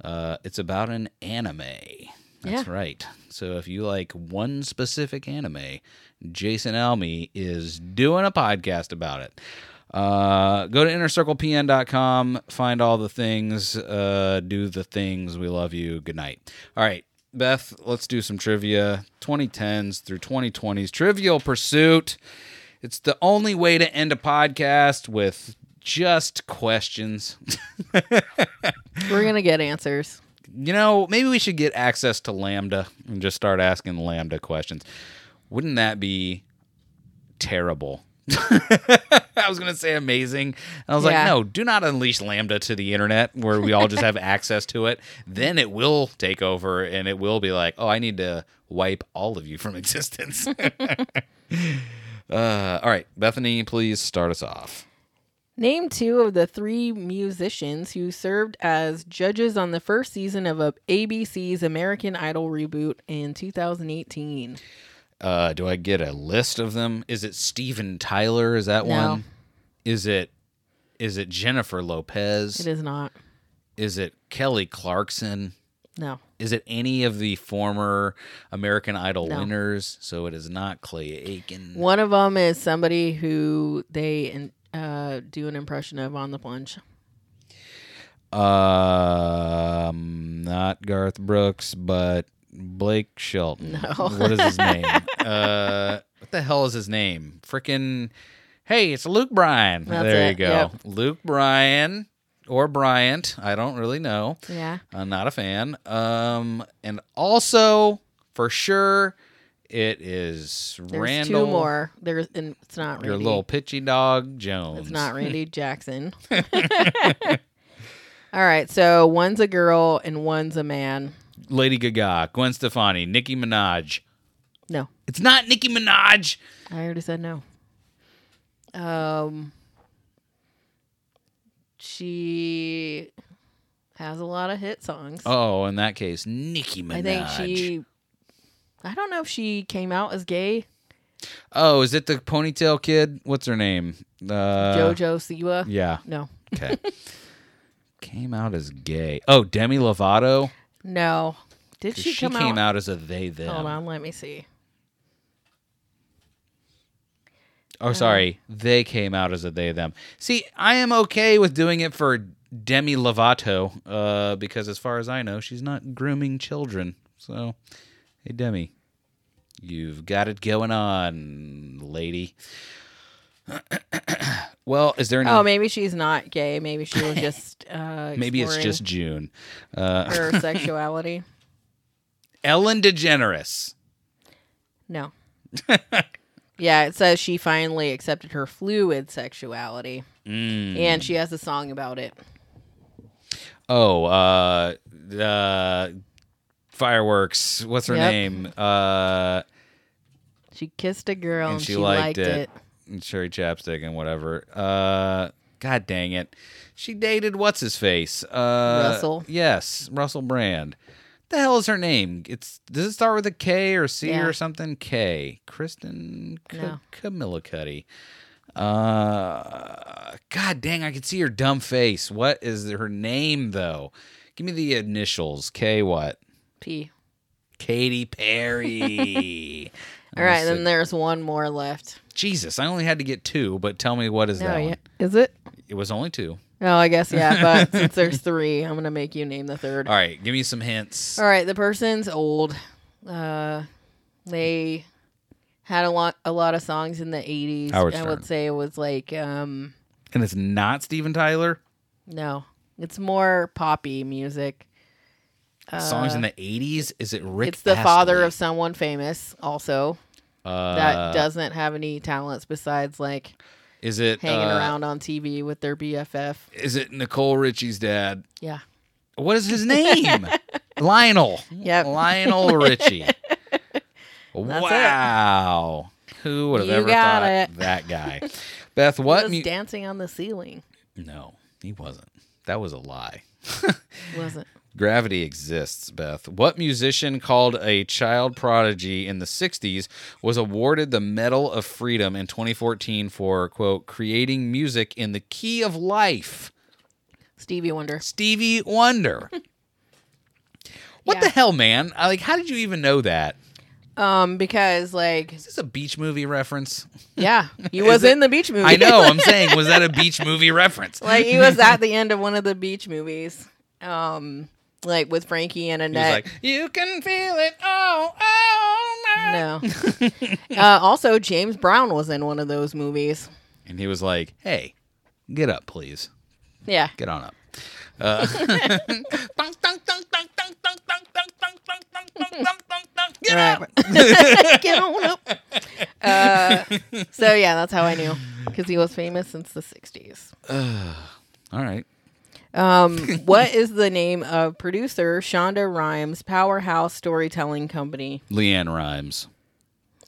Uh, it's about an anime. That's Yeah. right. So if you like one specific anime, Jason Almy is doing a podcast about it. Uh, go to innercirclepn.com, find all the things, uh, do the things. We love you. Good night. All right, Beth, let's do some trivia. 2010s through 2020s. Trivial Pursuit. It's the only way to end a podcast with just questions. We're going to get answers. You know, maybe we should get access to LaMDA and just start asking LaMDA questions. Wouldn't that be terrible? I was going to say amazing. And I was like, no, do not unleash LaMDA to the internet where we all just have access to it. Then it will take over and it will be like, oh, I need to wipe all of you from existence. uh, all right, Bethany, please start us off. Name two of the three musicians who served as judges on the first season of ABC's American Idol reboot in 2018. Uh, do I get a list of them? Is it Steven Tyler? Is that No. one? Is it is it Jennifer Lopez? It is not. Is it Kelly Clarkson? No. Is it any of the former American Idol No. winners? So it is not Clay Aiken. One of them is somebody who they in- uh, do an impression of on the plunge. Um, not Garth Brooks, but Blake Shelton. No. What is his name? uh, what the hell is his name? Frickin' Hey, it's Luke Bryan. That's there you go. yep. Luke Bryan or Bryant. I don't really know. Yeah. I'm not a fan. Um, and also for sure, It is There's Randall. two more. There's and it's not Randy. Your little pitchy dog Jones. It's not Randy Jackson. All right, so one's a girl and one's a man. Lady Gaga, Gwen Stefani, Nicki Minaj. No, It's not Nicki Minaj. I already said no. Um, she has a lot of hit songs. Oh, in that case, Nicki Minaj. I think she. I don't know if she came out as gay. Oh, is it the ponytail kid? What's her name? Uh, Jojo Siwa. Yeah. No, Okay. Came out as gay. Oh, Demi Lovato. No. Did she, She, come came out? out as a they them. Hold on, let me see. Oh, sorry. They came out as a they them. See, I am okay with doing it for Demi Lovato uh, because, as far as I know, she's not grooming children. So, hey, Demi, you've got it going on, lady. well, is there any? Oh, maybe she's not gay. Maybe she was just. Uh, maybe it's just June. Uh, her sexuality. Ellen DeGeneres. No. yeah, it says she finally accepted her fluid sexuality, Mm. and she has a song about it. Oh, uh, uh, fireworks. What's her Yep. name? Uh, She kissed a girl and, and she, she, liked, it. it. And Cherry chapstick and whatever. Uh, God dang it. She dated what's his face? Uh, Russell. Yes, Russell Brand. The hell is her name? It's does it start with a K or C Yeah. or something? K. Kristen K- No. Camilla Cuddy. Uh, God dang, I can see her dumb face. What is her name though? Give me the initials. K what? P. Katy Perry. All right, then there's one more left. Jesus, I only had to get two, but tell me what is No, that yeah. one? Is it? It was only two. Oh, I guess yeah. But since there's three, I'm gonna make you name the third. All right, give me some hints. All right, the person's old. Uh, they had a lot, a lot of songs in the '80s. Howard I Stern. would say it was like, um, And it's not Steven Tyler. no, it's more poppy music. Songs in the '80s. Is it Rick? Uh, it's the father of someone famous, also uh, that doesn't have any talents besides like Is it hanging uh, around on TV with their BFF. Is it Nicole Richie's dad? Yeah, What is his name? Lionel. Yep. Lionel Richie. it. wow. Who would have You ever thought it. that guy? Beth, He what? was mu- dancing on the ceiling. no, he wasn't. That was a lie. Wasn't Gravity exists, Beth. What musician called a child prodigy in the 60s was awarded the Medal of Freedom in 2014 for, quote, creating music in the key of life? Stevie Wonder? Stevie Wonder. what Yeah. the hell, man? I- Like, how did you even know that? Um, because like, Is this a beach movie reference? yeah, he was it- in the beach movie. I know. I'm saying, was that a beach movie reference? like he was at the end of one of the beach movies. Um, like with Frankie and Annette. like, you can feel it. Oh, oh, my. no. uh, also, James Brown was in one of those movies. And he was like, hey, get up, please. Yeah. Get on up. Uh, Get up. Get on up. Uh, so yeah, that's how I knew because he was famous since the '60s. All right. Um, what is the name of producer Shonda Rhimes' powerhouse storytelling company? LeAnn Rimes.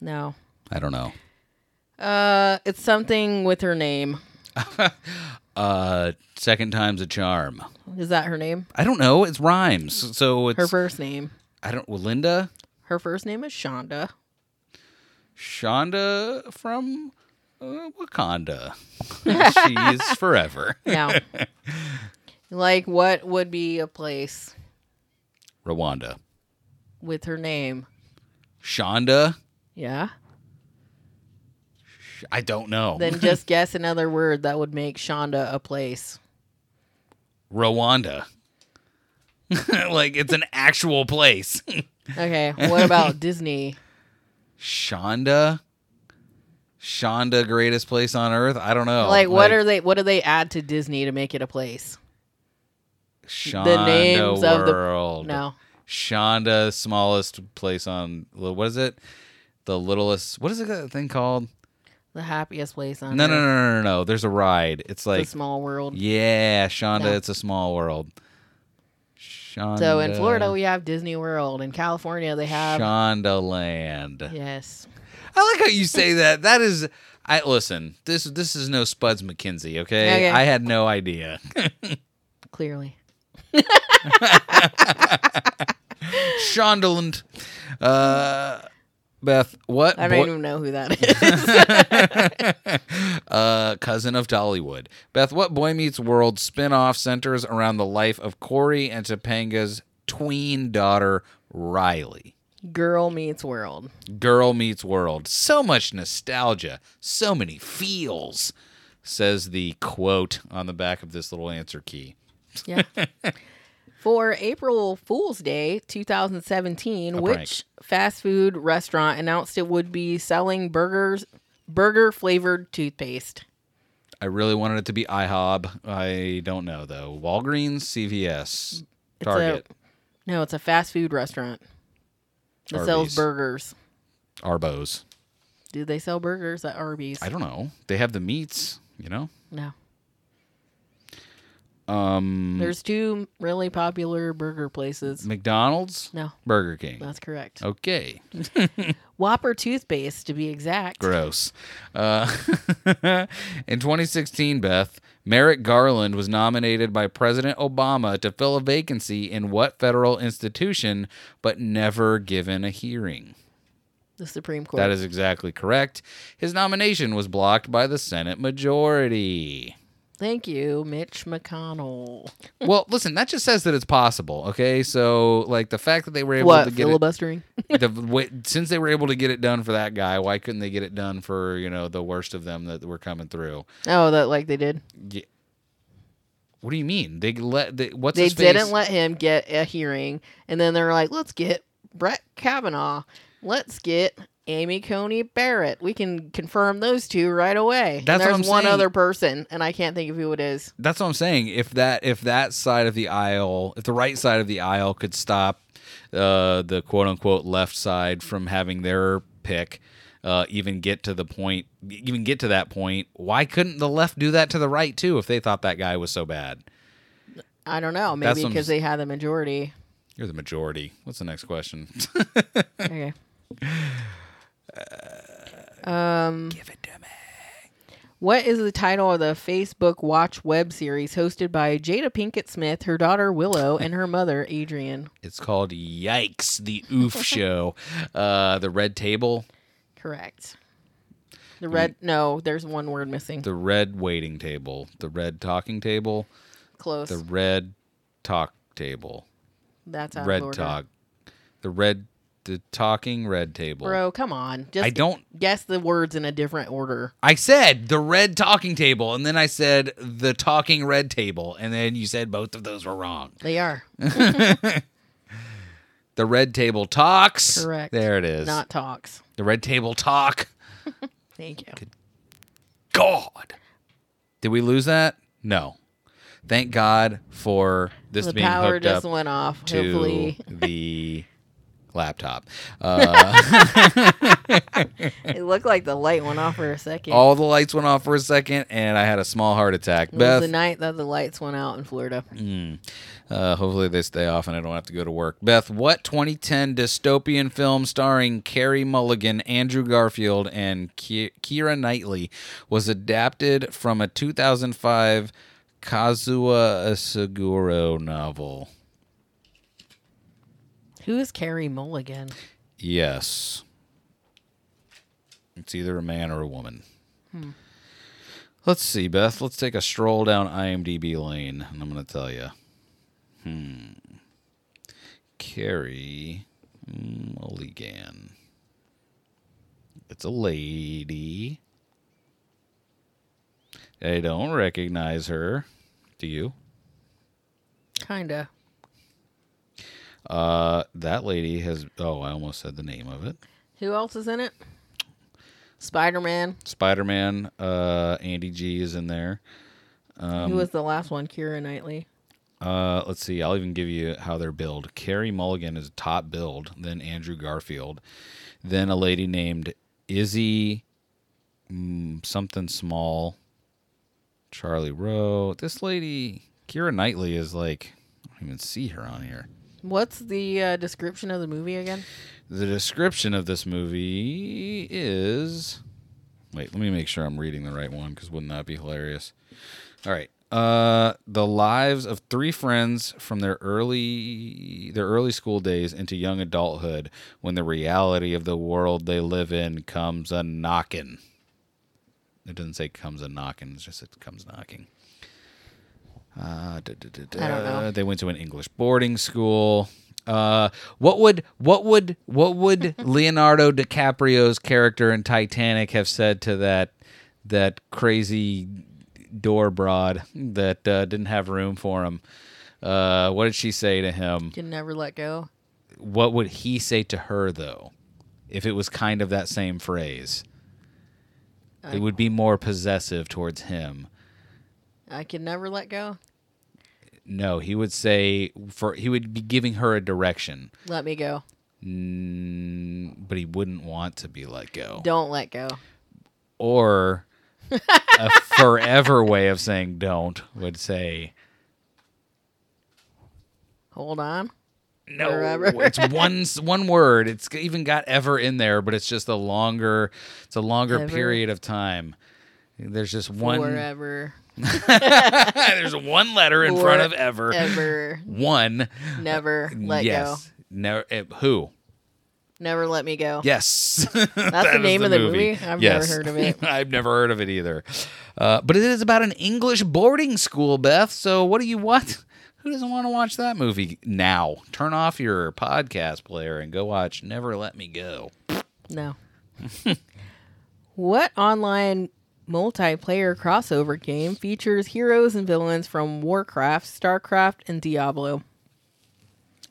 No. I don't know. Uh, it's something with her name. Uh, second time's a charm. Is that her name? I don't know. It's rhymes. So it's Her first name. I don't. Well, Linda Her first name is Shonda. Shonda from uh, Wakanda. She's forever. No. Like, what would be a place Rwanda. with her name? Shonda. Yeah. I don't know. Then just guess another word that would make Shonda a place. Rwanda. like it's an actual place. Okay. What about Disney? Shonda. Shonda, greatest place on earth. I don't know. like, what are they? What do they add to Disney to make it a place? Shonda the names of the- World? No. Shonda, smallest place on what is it? the littlest. What is it that thing called? The happiest place on No, earth. no, no, no, no, no. There's a ride. It's like The like small world. yeah, Shonda. No. It's a small world. Shonda. So in Florida we have Disney World. In California they have Shonda Land. yes. I like how you say that. That is. I listen. This this is no Spuds MacKenzie, Okay, Okay. I had no idea. Clearly. Shondaland. Uh, Beth, what? I don't boy- even know who that is. uh, cousin of Dollywood. Beth, what Boy Meets World spin-off centers around the life of Corey and Topanga's tween daughter, Riley? Girl meets world. Girl Meets World. So much nostalgia, so many feels, says the quote on the back of this little answer key. Yeah. For April Fool's Day 2017, A which prank. fast food restaurant announced it would be selling burgers burger flavored toothpaste? I really wanted it to be IHOB. I don't know though. Walgreens, CVS, It's Target, A, no, it's a fast food restaurant that sells Arby's. burgers. Arbos. Do they sell burgers at Arby's? I don't know. They have the meats, you know. No. Um, There's two really popular burger places. McDonald's, No, Burger King. that's correct. Okay, Whopper toothpaste, to be exact. gross. Uh, in 2016, Beth Merrick Garland was nominated by President Obama to fill a vacancy in what federal institution, but never given a hearing. The Supreme Court. That is exactly correct. His nomination was blocked by the Senate majority. Thank you, Mitch McConnell. well, listen, that just says that it's possible. Okay, so like the fact that they were able What to get it, filibustering? the way, since they were able to get it done for that guy, why couldn't they get it done for you know the worst of them that were coming through? oh, that like they did. Yeah. What do you mean? They let they, what's they didn't let him get a hearing, and then they're like, "Let's get Brett Kavanaugh. Let's get Amy Coney Barrett. We can confirm those two right away." That's what there's I'm one saying. other person, and I can't think of who it is. That's what I'm saying. If that if that side of the aisle, if the right side of the aisle could stop uh, the quote unquote left side from having their pick, uh, even get to the point, even get to that point, why couldn't the left do that to the right too? If they thought that guy was so bad, I don't know. Maybe because they had the majority. you're the majority. What's the next question? okay. Um, Give it to me. what is the title of the Facebook Watch web series hosted by Jada Pinkett Smith, her daughter Willow, and her mother Adrienne? It's called Yikes, the Oof Show. Uh, the Red Table, Correct. The red. No, there's one word missing. the Red Waiting Table, the Red Talking Table, Close. the Red Talk Table. That's out red of order. talk the red the talking red table Bro, come on. Just i don't guess the words in a different order. i said the red talking table and then i said the talking red table and then you said both of those were wrong They are the red table talks correct. there it is Not talks. the red table talk Thank you. god did we lose that no thank god for this the being power hooked just up went off. to Hopefully, the laptop uh, it looked like the light went off for a second. All the lights went off for a second, and I had a small heart attack. it was the night that the lights went out in Florida. Mm. uh, hopefully they stay off and I don't have to go to work. Beth, what 2010 dystopian film starring Carey Mulligan, Andrew Garfield, and Ki- Keira Knightley was adapted from a 2005 Kazuo Ishiguro novel? Who is Carey Mulligan? Yes. It's either a man or a woman. Let's see, Beth. Let's take a stroll down IMDb lane, and I'm going to tell you. Hmm. Carey Mulligan. It's a lady. I don't recognize her. Do you? Kinda. Uh, that lady has. Oh, I almost said the name of it. Who else is in it? Spider Man. Spider Man, uh, Andy G is in there. Um, Who was the last one? Keira Knightley. Uh, let's see. I'll even give you how they're billed. Carey Mulligan is top billed, then Andrew Garfield, then a lady named Izzy mm, something small, Charlie Rowe. This lady, Keira Knightley, is like I don't even see her on here. What's the uh, description of the movie again? The description of this movie is. Wait, let me make sure I'm reading the right one because wouldn't that be hilarious? All right. Uh, the lives of three friends from their early their early school days into young adulthood when the reality of the world they live in comes a knocking. It doesn't say comes a knocking, it's just it comes knocking. Uh, da, da, da, da. I don't know. They went to an English boarding school. Uh, what would what would what would Leonardo DiCaprio's character in Titanic have said to that that crazy door broad that uh, didn't have room for him? Uh, what did she say to him? Can never let go. What would he say to her though? If it was kind of that same phrase, it would be more possessive towards him. I can never let go. No, he would say for he would be giving her a direction, Let me go. mm, but he wouldn't want to be let go. Don't let go. Or a forever way of saying don't would say Hold on. no. Forever. it's one one word. It's even got ever in there, but it's just a longer. It's a longer Ever. period of time. There's just one. Forever. there's one letter in front of ever. Ever. One. Never let yes. Never. eh, who? Never let me go. Yes. That's the name of the movie? I've never heard of it. I've never heard of it either. Uh, but it is about an English boarding school, Beth. So what do you want? Who doesn't want to watch that movie now? Turn off your podcast player and go watch Never Let Me Go. No. what online multiplayer crossover game features heroes and villains from Warcraft, StarCraft, and Diablo?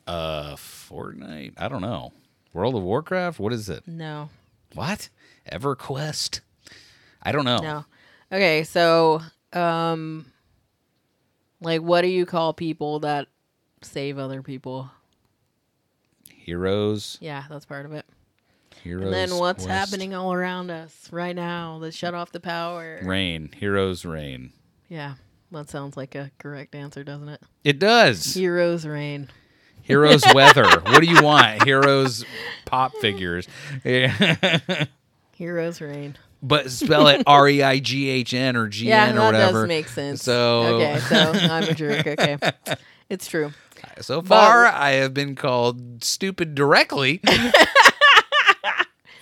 Uh, Fortnite? I don't know. World of Warcraft? What is it? No. What? EverQuest? I don't know. No. Okay, so um like what do you call people that save other people? Heroes. Yeah, that's part of it. Heroes. And then what's Quest. happening all around us right now? Let's shut off the power. Rain. Heroes Rain. Yeah. That sounds like a correct answer, doesn't it? It does. Heroes rain. Heroes weather. what do you want? Heroes pop figures. Yeah. Heroes rain. but spell it R E I G H N or G Yeah, N or that whatever. does make sense. So okay, so I'm a jerk. Okay, it's true. so far I have been called stupid directly.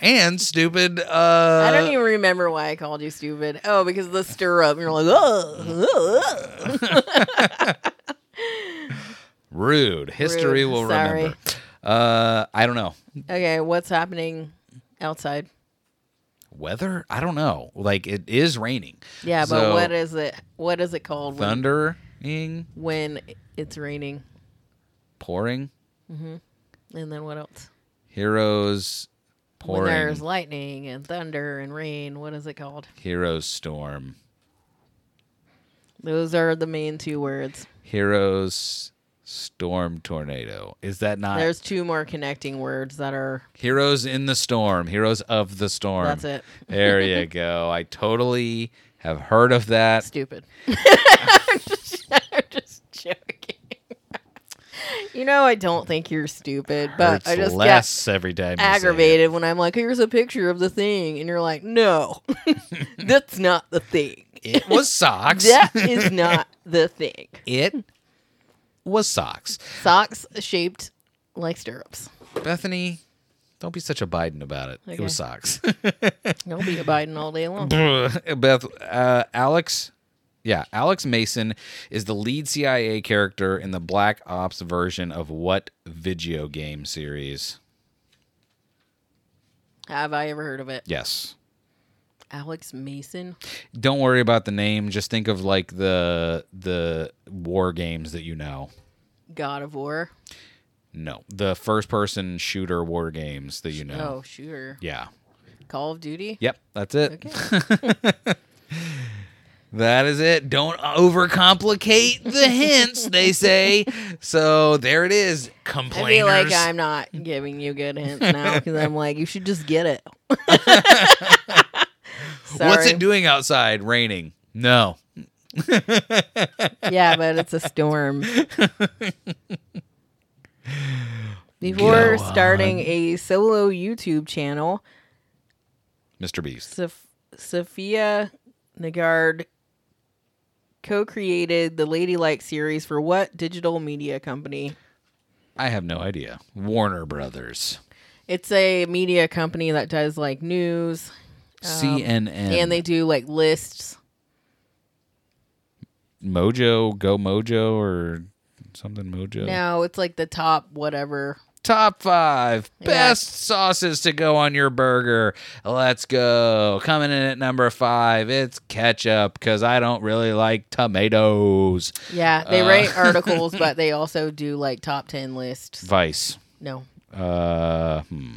And stupid uh I don't even remember why I called you stupid. Oh, because of the stir up. You're like, oh, rude. History Rude. will Sorry. remember. Uh I don't know. okay. What's happening outside? Weather? I don't know. Like it is raining. Yeah, but what is it? What is it called when, thundering, when it's raining? pouring, Mm-hmm. And then what else? heroes When there's lightning and thunder and rain, what is it called? heroes storm, Those are the main two words. heroes storm tornado. Is that not There's two more connecting words that are. Heroes in the Storm, Heroes of the Storm. That's it. There you go. I totally have heard of that. Stupid. I'm, just, I'm just joking. You know, I don't think you're stupid, but Hurts I just get less every time. you say it. aggravated when I'm like, here's a picture of the thing. And you're like, no, that's not the thing. It was socks. That is not the thing. it was socks. Socks shaped like stirrups. Bethany, don't be such a Biden about it. It Okay. was socks. You'll be a Biden all day long. Beth, uh, Alex, yeah, Alex Mason is the lead CIA character in the Black Ops version of what video game series? Have I ever heard of it? Yes. Alex Mason. Don't worry about the name. Just think of like the the war games that you know. God of War. No, the first person shooter war games that you know. Oh, shooter. Yeah. Call of Duty. Yep, that's it. Okay. That is it. Don't overcomplicate the hints, they say. So there it is. Complainers. I feel like I'm not giving you good hints now because I'm like, you should just get it. What's it doing outside? Raining. No. Yeah, but it's a storm. Before starting a solo YouTube channel, Mr. Beast. Soph- Safiya Nygaard co-created the Ladylike series for what digital media company? I have no idea. Warner Brothers. It's a media company that does like news CNN. Um, and they do like lists. Mojo, Go Mojo, or something Mojo. No, it's like the top whatever. Top five Yeah. best sauces to go on your burger. Let's go. Coming in at number five, it's ketchup because I don't really like tomatoes. Yeah, they Uh. write articles, but they also do like top ten lists. Vice. No, Uh, hmm.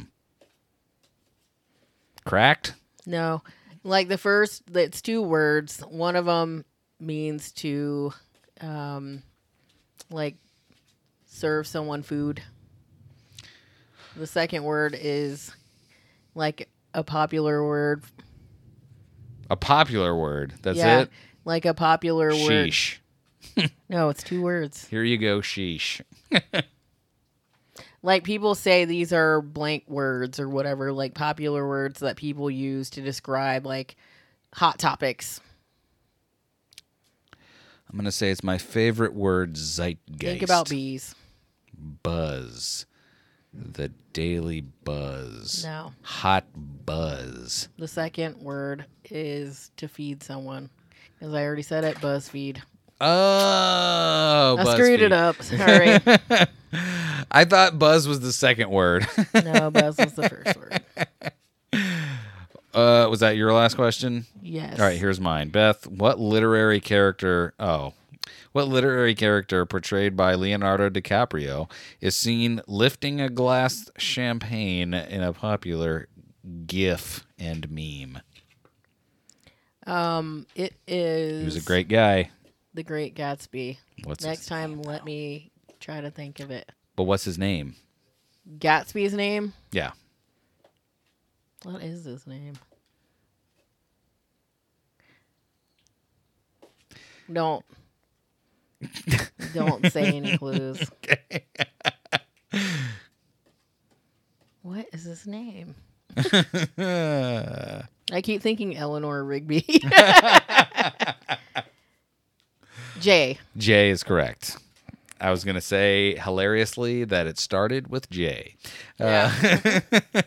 Cracked. no, like the first, it's two words. One of them means to, um, like serve someone food. The second word is like a popular word. A popular word. That's yeah, it. like a popular word. Sheesh. No, it's two words. Here you go, sheesh. Like people say these are blank words or whatever, like popular words that people use to describe like hot topics. I'm gonna say it's my favorite word, zeitgeist. Think about bees. buzz. The daily buzz. No. Hot buzz. The second word is to feed someone. As I already said it, BuzzFeed. Oh, I screwed it up. Sorry. I thought buzz was the second word. no, Buzz was the first word. uh, was that your last question? Yes. All right, here's mine. Beth, what literary character? Oh, what literary character portrayed by Leonardo DiCaprio is seen lifting a glass champagne in a popular GIF and meme? Um, it is He was a great guy. The Great Gatsby. What's Next his, time let me try to think of it. But what's his name? Gatsby's name? Yeah. What is his name? Don't don't say any clues. What is his name? I keep thinking Eleanor Rigby. Jay. J is correct. I was gonna say hilariously that it started with J. Yeah. Uh,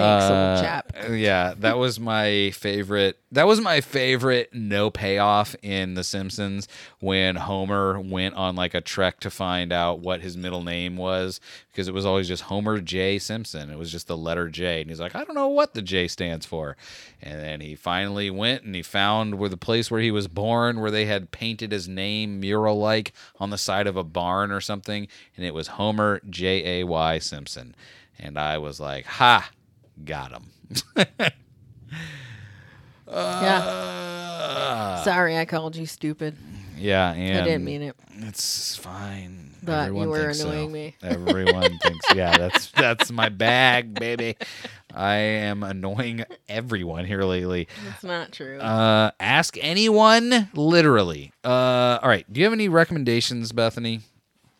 Thanks, uh, old chap. Yeah, that was my favorite. That was my favorite no payoff in The Simpsons when Homer went on like a trek to find out what his middle name was because it was always just Homer J Simpson. It was just the letter J, and he's like, I don't know what the J stands for. And then he finally went and he found where the place where he was born, where they had painted his name mural like on the side of a barn or something, and it was Homer J A Y Simpson. And I was like, ha, got him. Yeah. Uh, Sorry I called you stupid. yeah, and I didn't mean it. It's fine. But you Everyone were thinks so. annoying me. Everyone thinks, yeah, that's that's my bag, baby. I am annoying everyone here lately. That's not true. Uh, ask anyone, literally. Uh, all right. Do you have any recommendations, Bethany?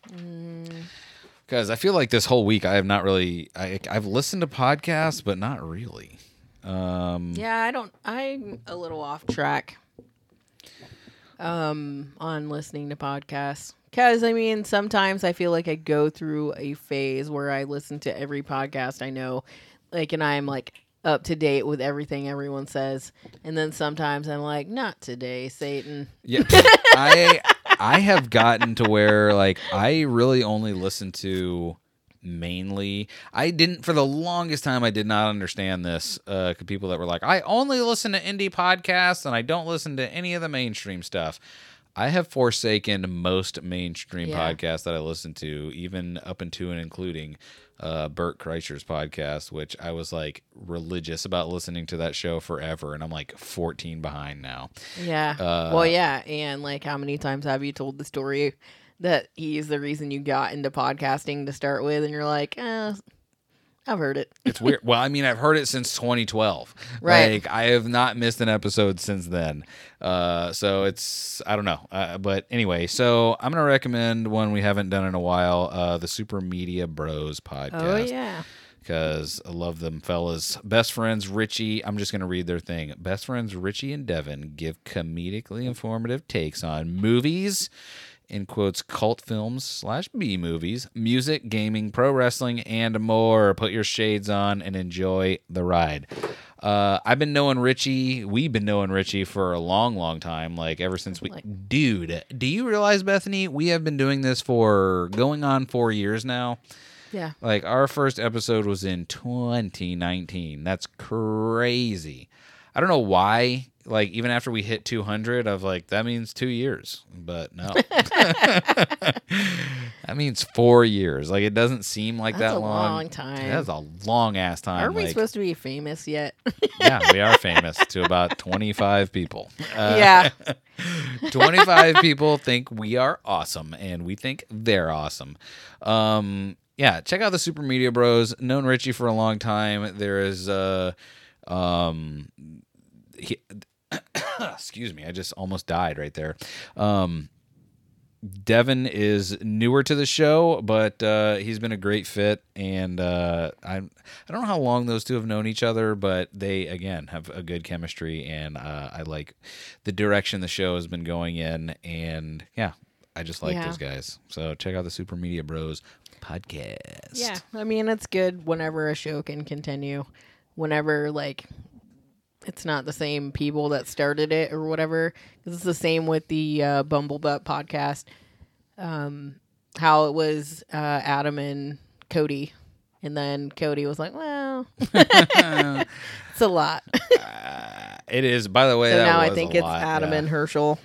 Mm. Because I feel like this whole week I have not really. I I've listened to podcasts, but not really. Um, Yeah, I don't. I'm a little off track. Um, on listening to podcasts, because I mean, sometimes I feel like I go through a phase where I listen to every podcast I know, like, and I'm like up to date with everything everyone says, and then sometimes I'm like, not today, Satan. Yeah, I I have gotten to where like I really only listen to mainly. I didn't for the longest time. I did not understand this. Uh, people that were like, I only listen to indie podcasts and I don't listen to any of the mainstream stuff. I have forsaken most mainstream Yeah. podcasts that I listen to, even up into and including uh, Bert Kreischer's podcast, which I was like religious about listening to that show forever, and I'm like 14 behind now. Yeah. Uh, well, yeah, and like, how many times have you told the story that he's the reason you got into podcasting to start with, and you're like, eh, I've heard it. It's weird. well, I mean, I've heard it since 2012. Right. Like I have not missed an episode since then. Uh, so it's I don't know. Uh, but anyway, so I'm gonna recommend one we haven't done in a while. Uh, the Super Media Bros podcast. Oh yeah. because I love them fellas. Best friends Richie. I'm just gonna read their thing. Best friends Richie and Devin give comedically informative takes on movies. In quotes, cult films slash B movies, music, gaming, pro wrestling, and more. Put your shades on and enjoy the ride. Uh, I've been knowing Richie. We've been knowing Richie for a long, long time. Like ever since we, Like- dude. Do you realize, Bethany? We have been doing this for going on four years now. Yeah. Like our first episode was in 2019. That's crazy. I don't know why. Like even after we hit 200, of like, that means two years, but no, that means four years. Like it doesn't seem like That's that a long. long time. That's a long ass time. Are we like, supposed to be famous yet? yeah, we are famous to about 25 people. Uh, yeah. 25 people think we are awesome and we think they're awesome um yeah check out the super media bros known richie for a long time there is uh um he, excuse me i just almost died right there um Devin is newer to the show, but uh, he's been a great fit, and uh, I I don't know how long those two have known each other, but they again have a good chemistry, and uh, I like the direction the show has been going in, and yeah, I just like Yeah. those guys. So check out the Super Media Bros podcast. Yeah. I mean, it's good whenever a show can continue. Whenever like it's not the same people that started it or whatever. 'Cause it's the same with the uh, Bumblebutt podcast. Um, how it was uh, Adam and Cody, and then Cody was like, "Well, it's a lot." Uh, it is. By the way, so now I think it's lot, Adam yeah. and Herschel.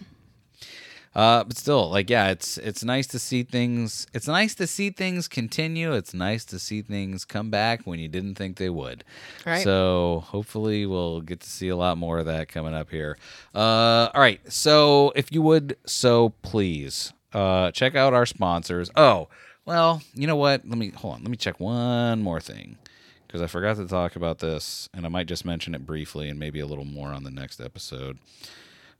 Uh, but still, like, yeah, it's it's nice to see things. It's nice to see things continue. It's nice to see things come back when you didn't think they would. Right. So hopefully we'll get to see a lot more of that coming up here. Uh, all right. So if you would, so please, uh, check out our sponsors. Oh, well, you know what? Let me hold on. Let me check one more thing because I forgot to talk about this, and I might just mention it briefly and maybe a little more on the next episode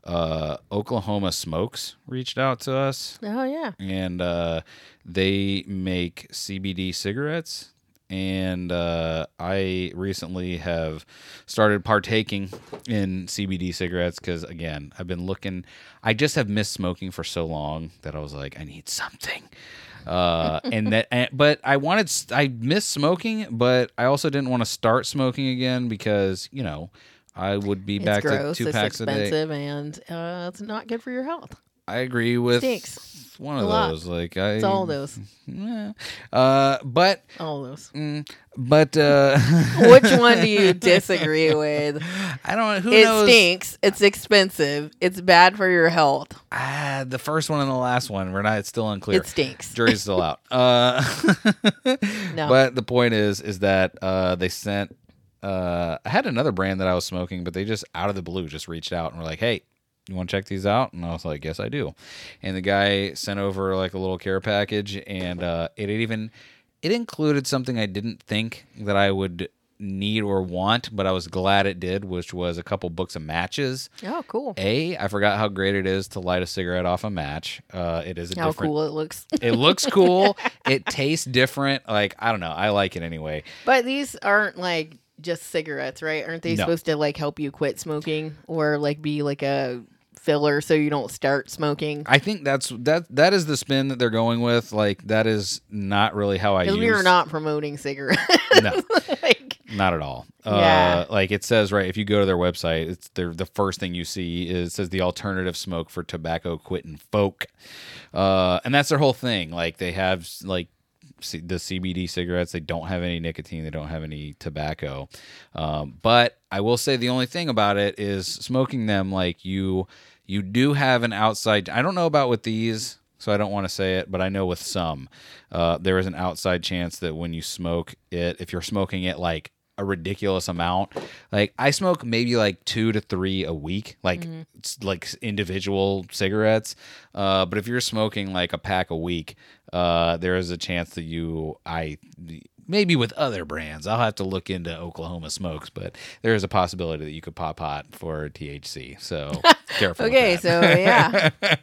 uh, Oklahoma Smokes reached out to us, Oh yeah. and uh, they make CBD cigarettes. And uh, I recently have started partaking in CBD cigarettes because, again, I've been looking. I just have missed smoking for so long that I was like, I need something. Uh, and that, and, but I wanted, i missed smoking, but I also didn't want to start smoking again because, you know, I would be back it's gross. to two it's packs a day. expensive, and uh, it's not good for your health. I agree with Stinks. one of A those. Like I, It's all those. Yeah. Uh, but All those. mm, but uh, Which one do you disagree with? I don't. Know who it knows? stinks. It's expensive. It's bad for your health. Ah, the first one and the last one. We're not. It's still unclear. It stinks. Jury's still out. Uh, No. But the point is, is that uh, they sent. Uh, I had another brand that I was smoking, but they just out of the blue just reached out and were like, "Hey, you want to check these out?" And I was like, "Yes, I do." And the guy sent over like a little care package, and uh, it even it included something I didn't think that I would need or want, but I was glad it did, which was a couple books of matches. oh, cool. A, I forgot how great it is to light a cigarette off a match. Uh, it is a How different. cool it looks. It looks cool. it tastes different. Like I don't know. I like it anyway. but these aren't like just cigarettes, right? Aren't they No. supposed to like help you quit smoking or like be like a filler so you don't start smoking? I think that's that. That is the spin that they're going with. Like that is not really how I use. We are not promoting cigarettes. No. like, Not at all. Yeah. Uh, like it says right. If you go to their website, it's their the first thing you see is it says the alternative smoke for tobacco quitting folk, uh, and that's their whole thing. Like they have like The CBD cigarettes. They don't have any nicotine. They don't have any tobacco. Um, but I will say the only thing about it is smoking them like you you do have an outside. I don't know about with these, so I don't want to say it, but I know with some, uh, there is an outside chance that when you smoke it, if you're smoking it like a ridiculous amount, like I smoke maybe like two to three a week, like it's like individual cigarettes. Uh, but if you're smoking like a pack a week, uh, there is a chance that you I maybe with other brands. I'll have to look into Oklahoma smokes, but there is a possibility that you could pop hot for THC. So careful. Okay, so yeah,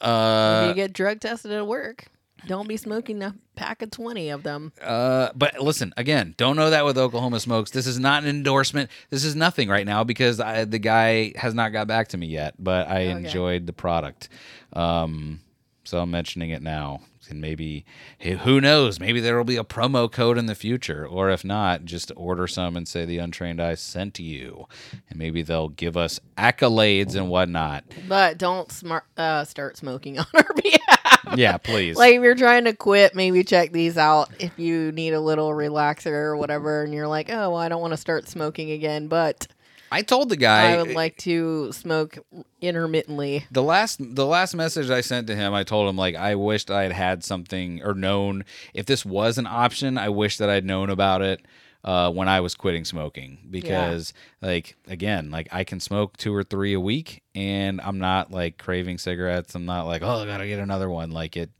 uh, you get drug tested at work, don't be smoking a pack of twenty of them. Uh, but listen, again, don't know that with Oklahoma Smokes. This is not an endorsement. This is nothing right now because I, the guy has not got back to me yet. But I enjoyed the product, um, so I'm mentioning it now. And maybe who knows? Maybe there will be a promo code in the future, or if not, just order some and say the Untrained Eye sent you, and maybe they'll give us accolades and whatnot. But don't smart uh, start smoking on our behalf. Yeah, please. Like if you're trying to quit, maybe check these out. If you need a little relaxer or whatever, and you're like, oh, well, I don't want to start smoking again, but I told the guy I would like to smoke intermittently. the last the last message I sent to him, I told him like I wished I had had something or known if this was an option. I wish that I'd known about it uh, when I was quitting smoking because like again, like I can smoke two or three a week and I'm not like craving cigarettes. I'm not like oh I gotta get another one. Like it.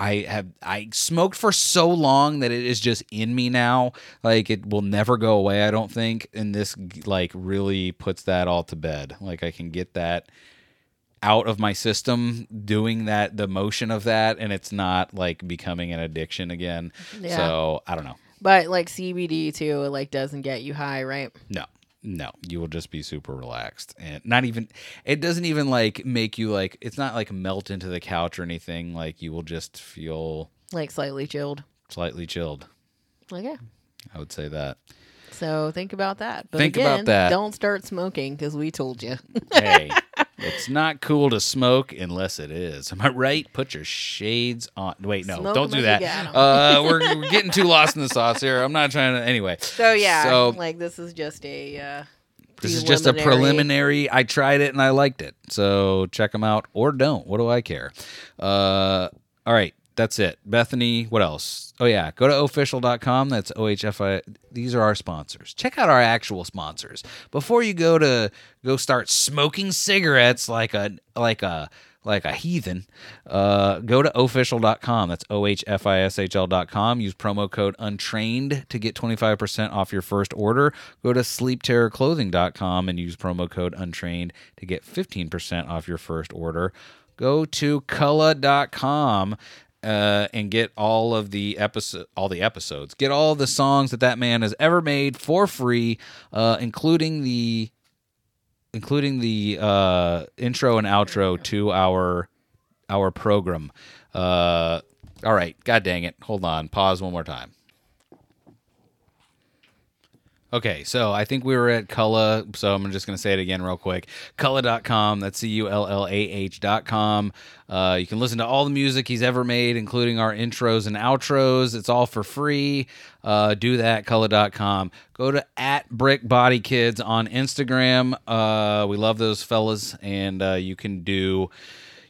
I have I smoked for so long that it is just in me now. Like it will never go away. I don't think, and this like really puts that all to bed. Like I can get that out of my system doing that the motion of that and it's not like becoming an addiction again Yeah. so i don't know But like CBD too, it like doesn't get you high, right? no no you will just be super relaxed and not even it doesn't even like make you like it's not like melt into the couch or anything like you will just feel Like slightly chilled. slightly chilled okay i would say that So think about that. But Think again, about that. Don't start smoking because we told you. hey it's not cool to smoke unless it is am i right put your shades on wait no Smoke don't do that you got 'em. uh we're, we're getting too lost in the sauce here i'm not trying to anyway So yeah, So- like this is just a. Uh, This is just a preliminary. I tried it and I liked it. So check them out or don't. What do I care? Uh, all right. That's it. Bethany, what else? Oh, yeah. Go to ohfishl.com. That's OHFI. These are our sponsors. Check out our actual sponsors. Before you go to go start smoking cigarettes like a like a like a heathen, uh, go to ohfishl.com. That's O H F I S H L.com. Use promo code untrained to get 25% off your first order. Go to sleepterrorclothing.com and use promo code untrained to get 15% off your first order. Go to Cullah.com uh, and get all of the episode, all the episodes. Get all the songs that that man has ever made for free, uh, including the including the uh, intro and outro to our our program. Uh, all right, god dang it! Hold on, pause one more time. Okay, so I think we were at Cullah, so I'm just going to say it again real quick. Cullah.com, that's C U L L A H.com. Uh, you can listen to all the music he's ever made, including our intros and outros. It's all for free. Uh, do that, Cullah.com. Go to at Brick Body Kids on Instagram. Uh, we love those fellas, and uh, you can do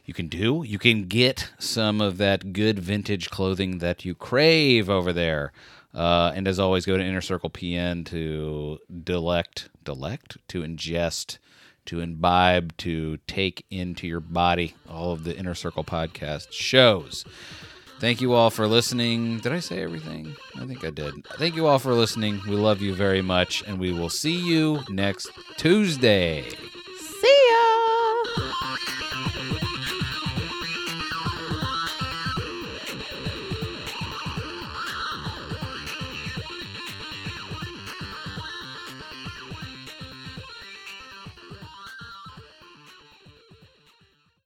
you can do. You can get some of that good vintage clothing that you crave over there. Uh, and as always, go to Inner Circle PN to delect, delect, to ingest, to imbibe, to take into your body all of the Inner Circle podcast shows. Thank you all for listening. Did I say everything? I think I did. Thank you all for listening. We love you very much, and we will see you next Tuesday.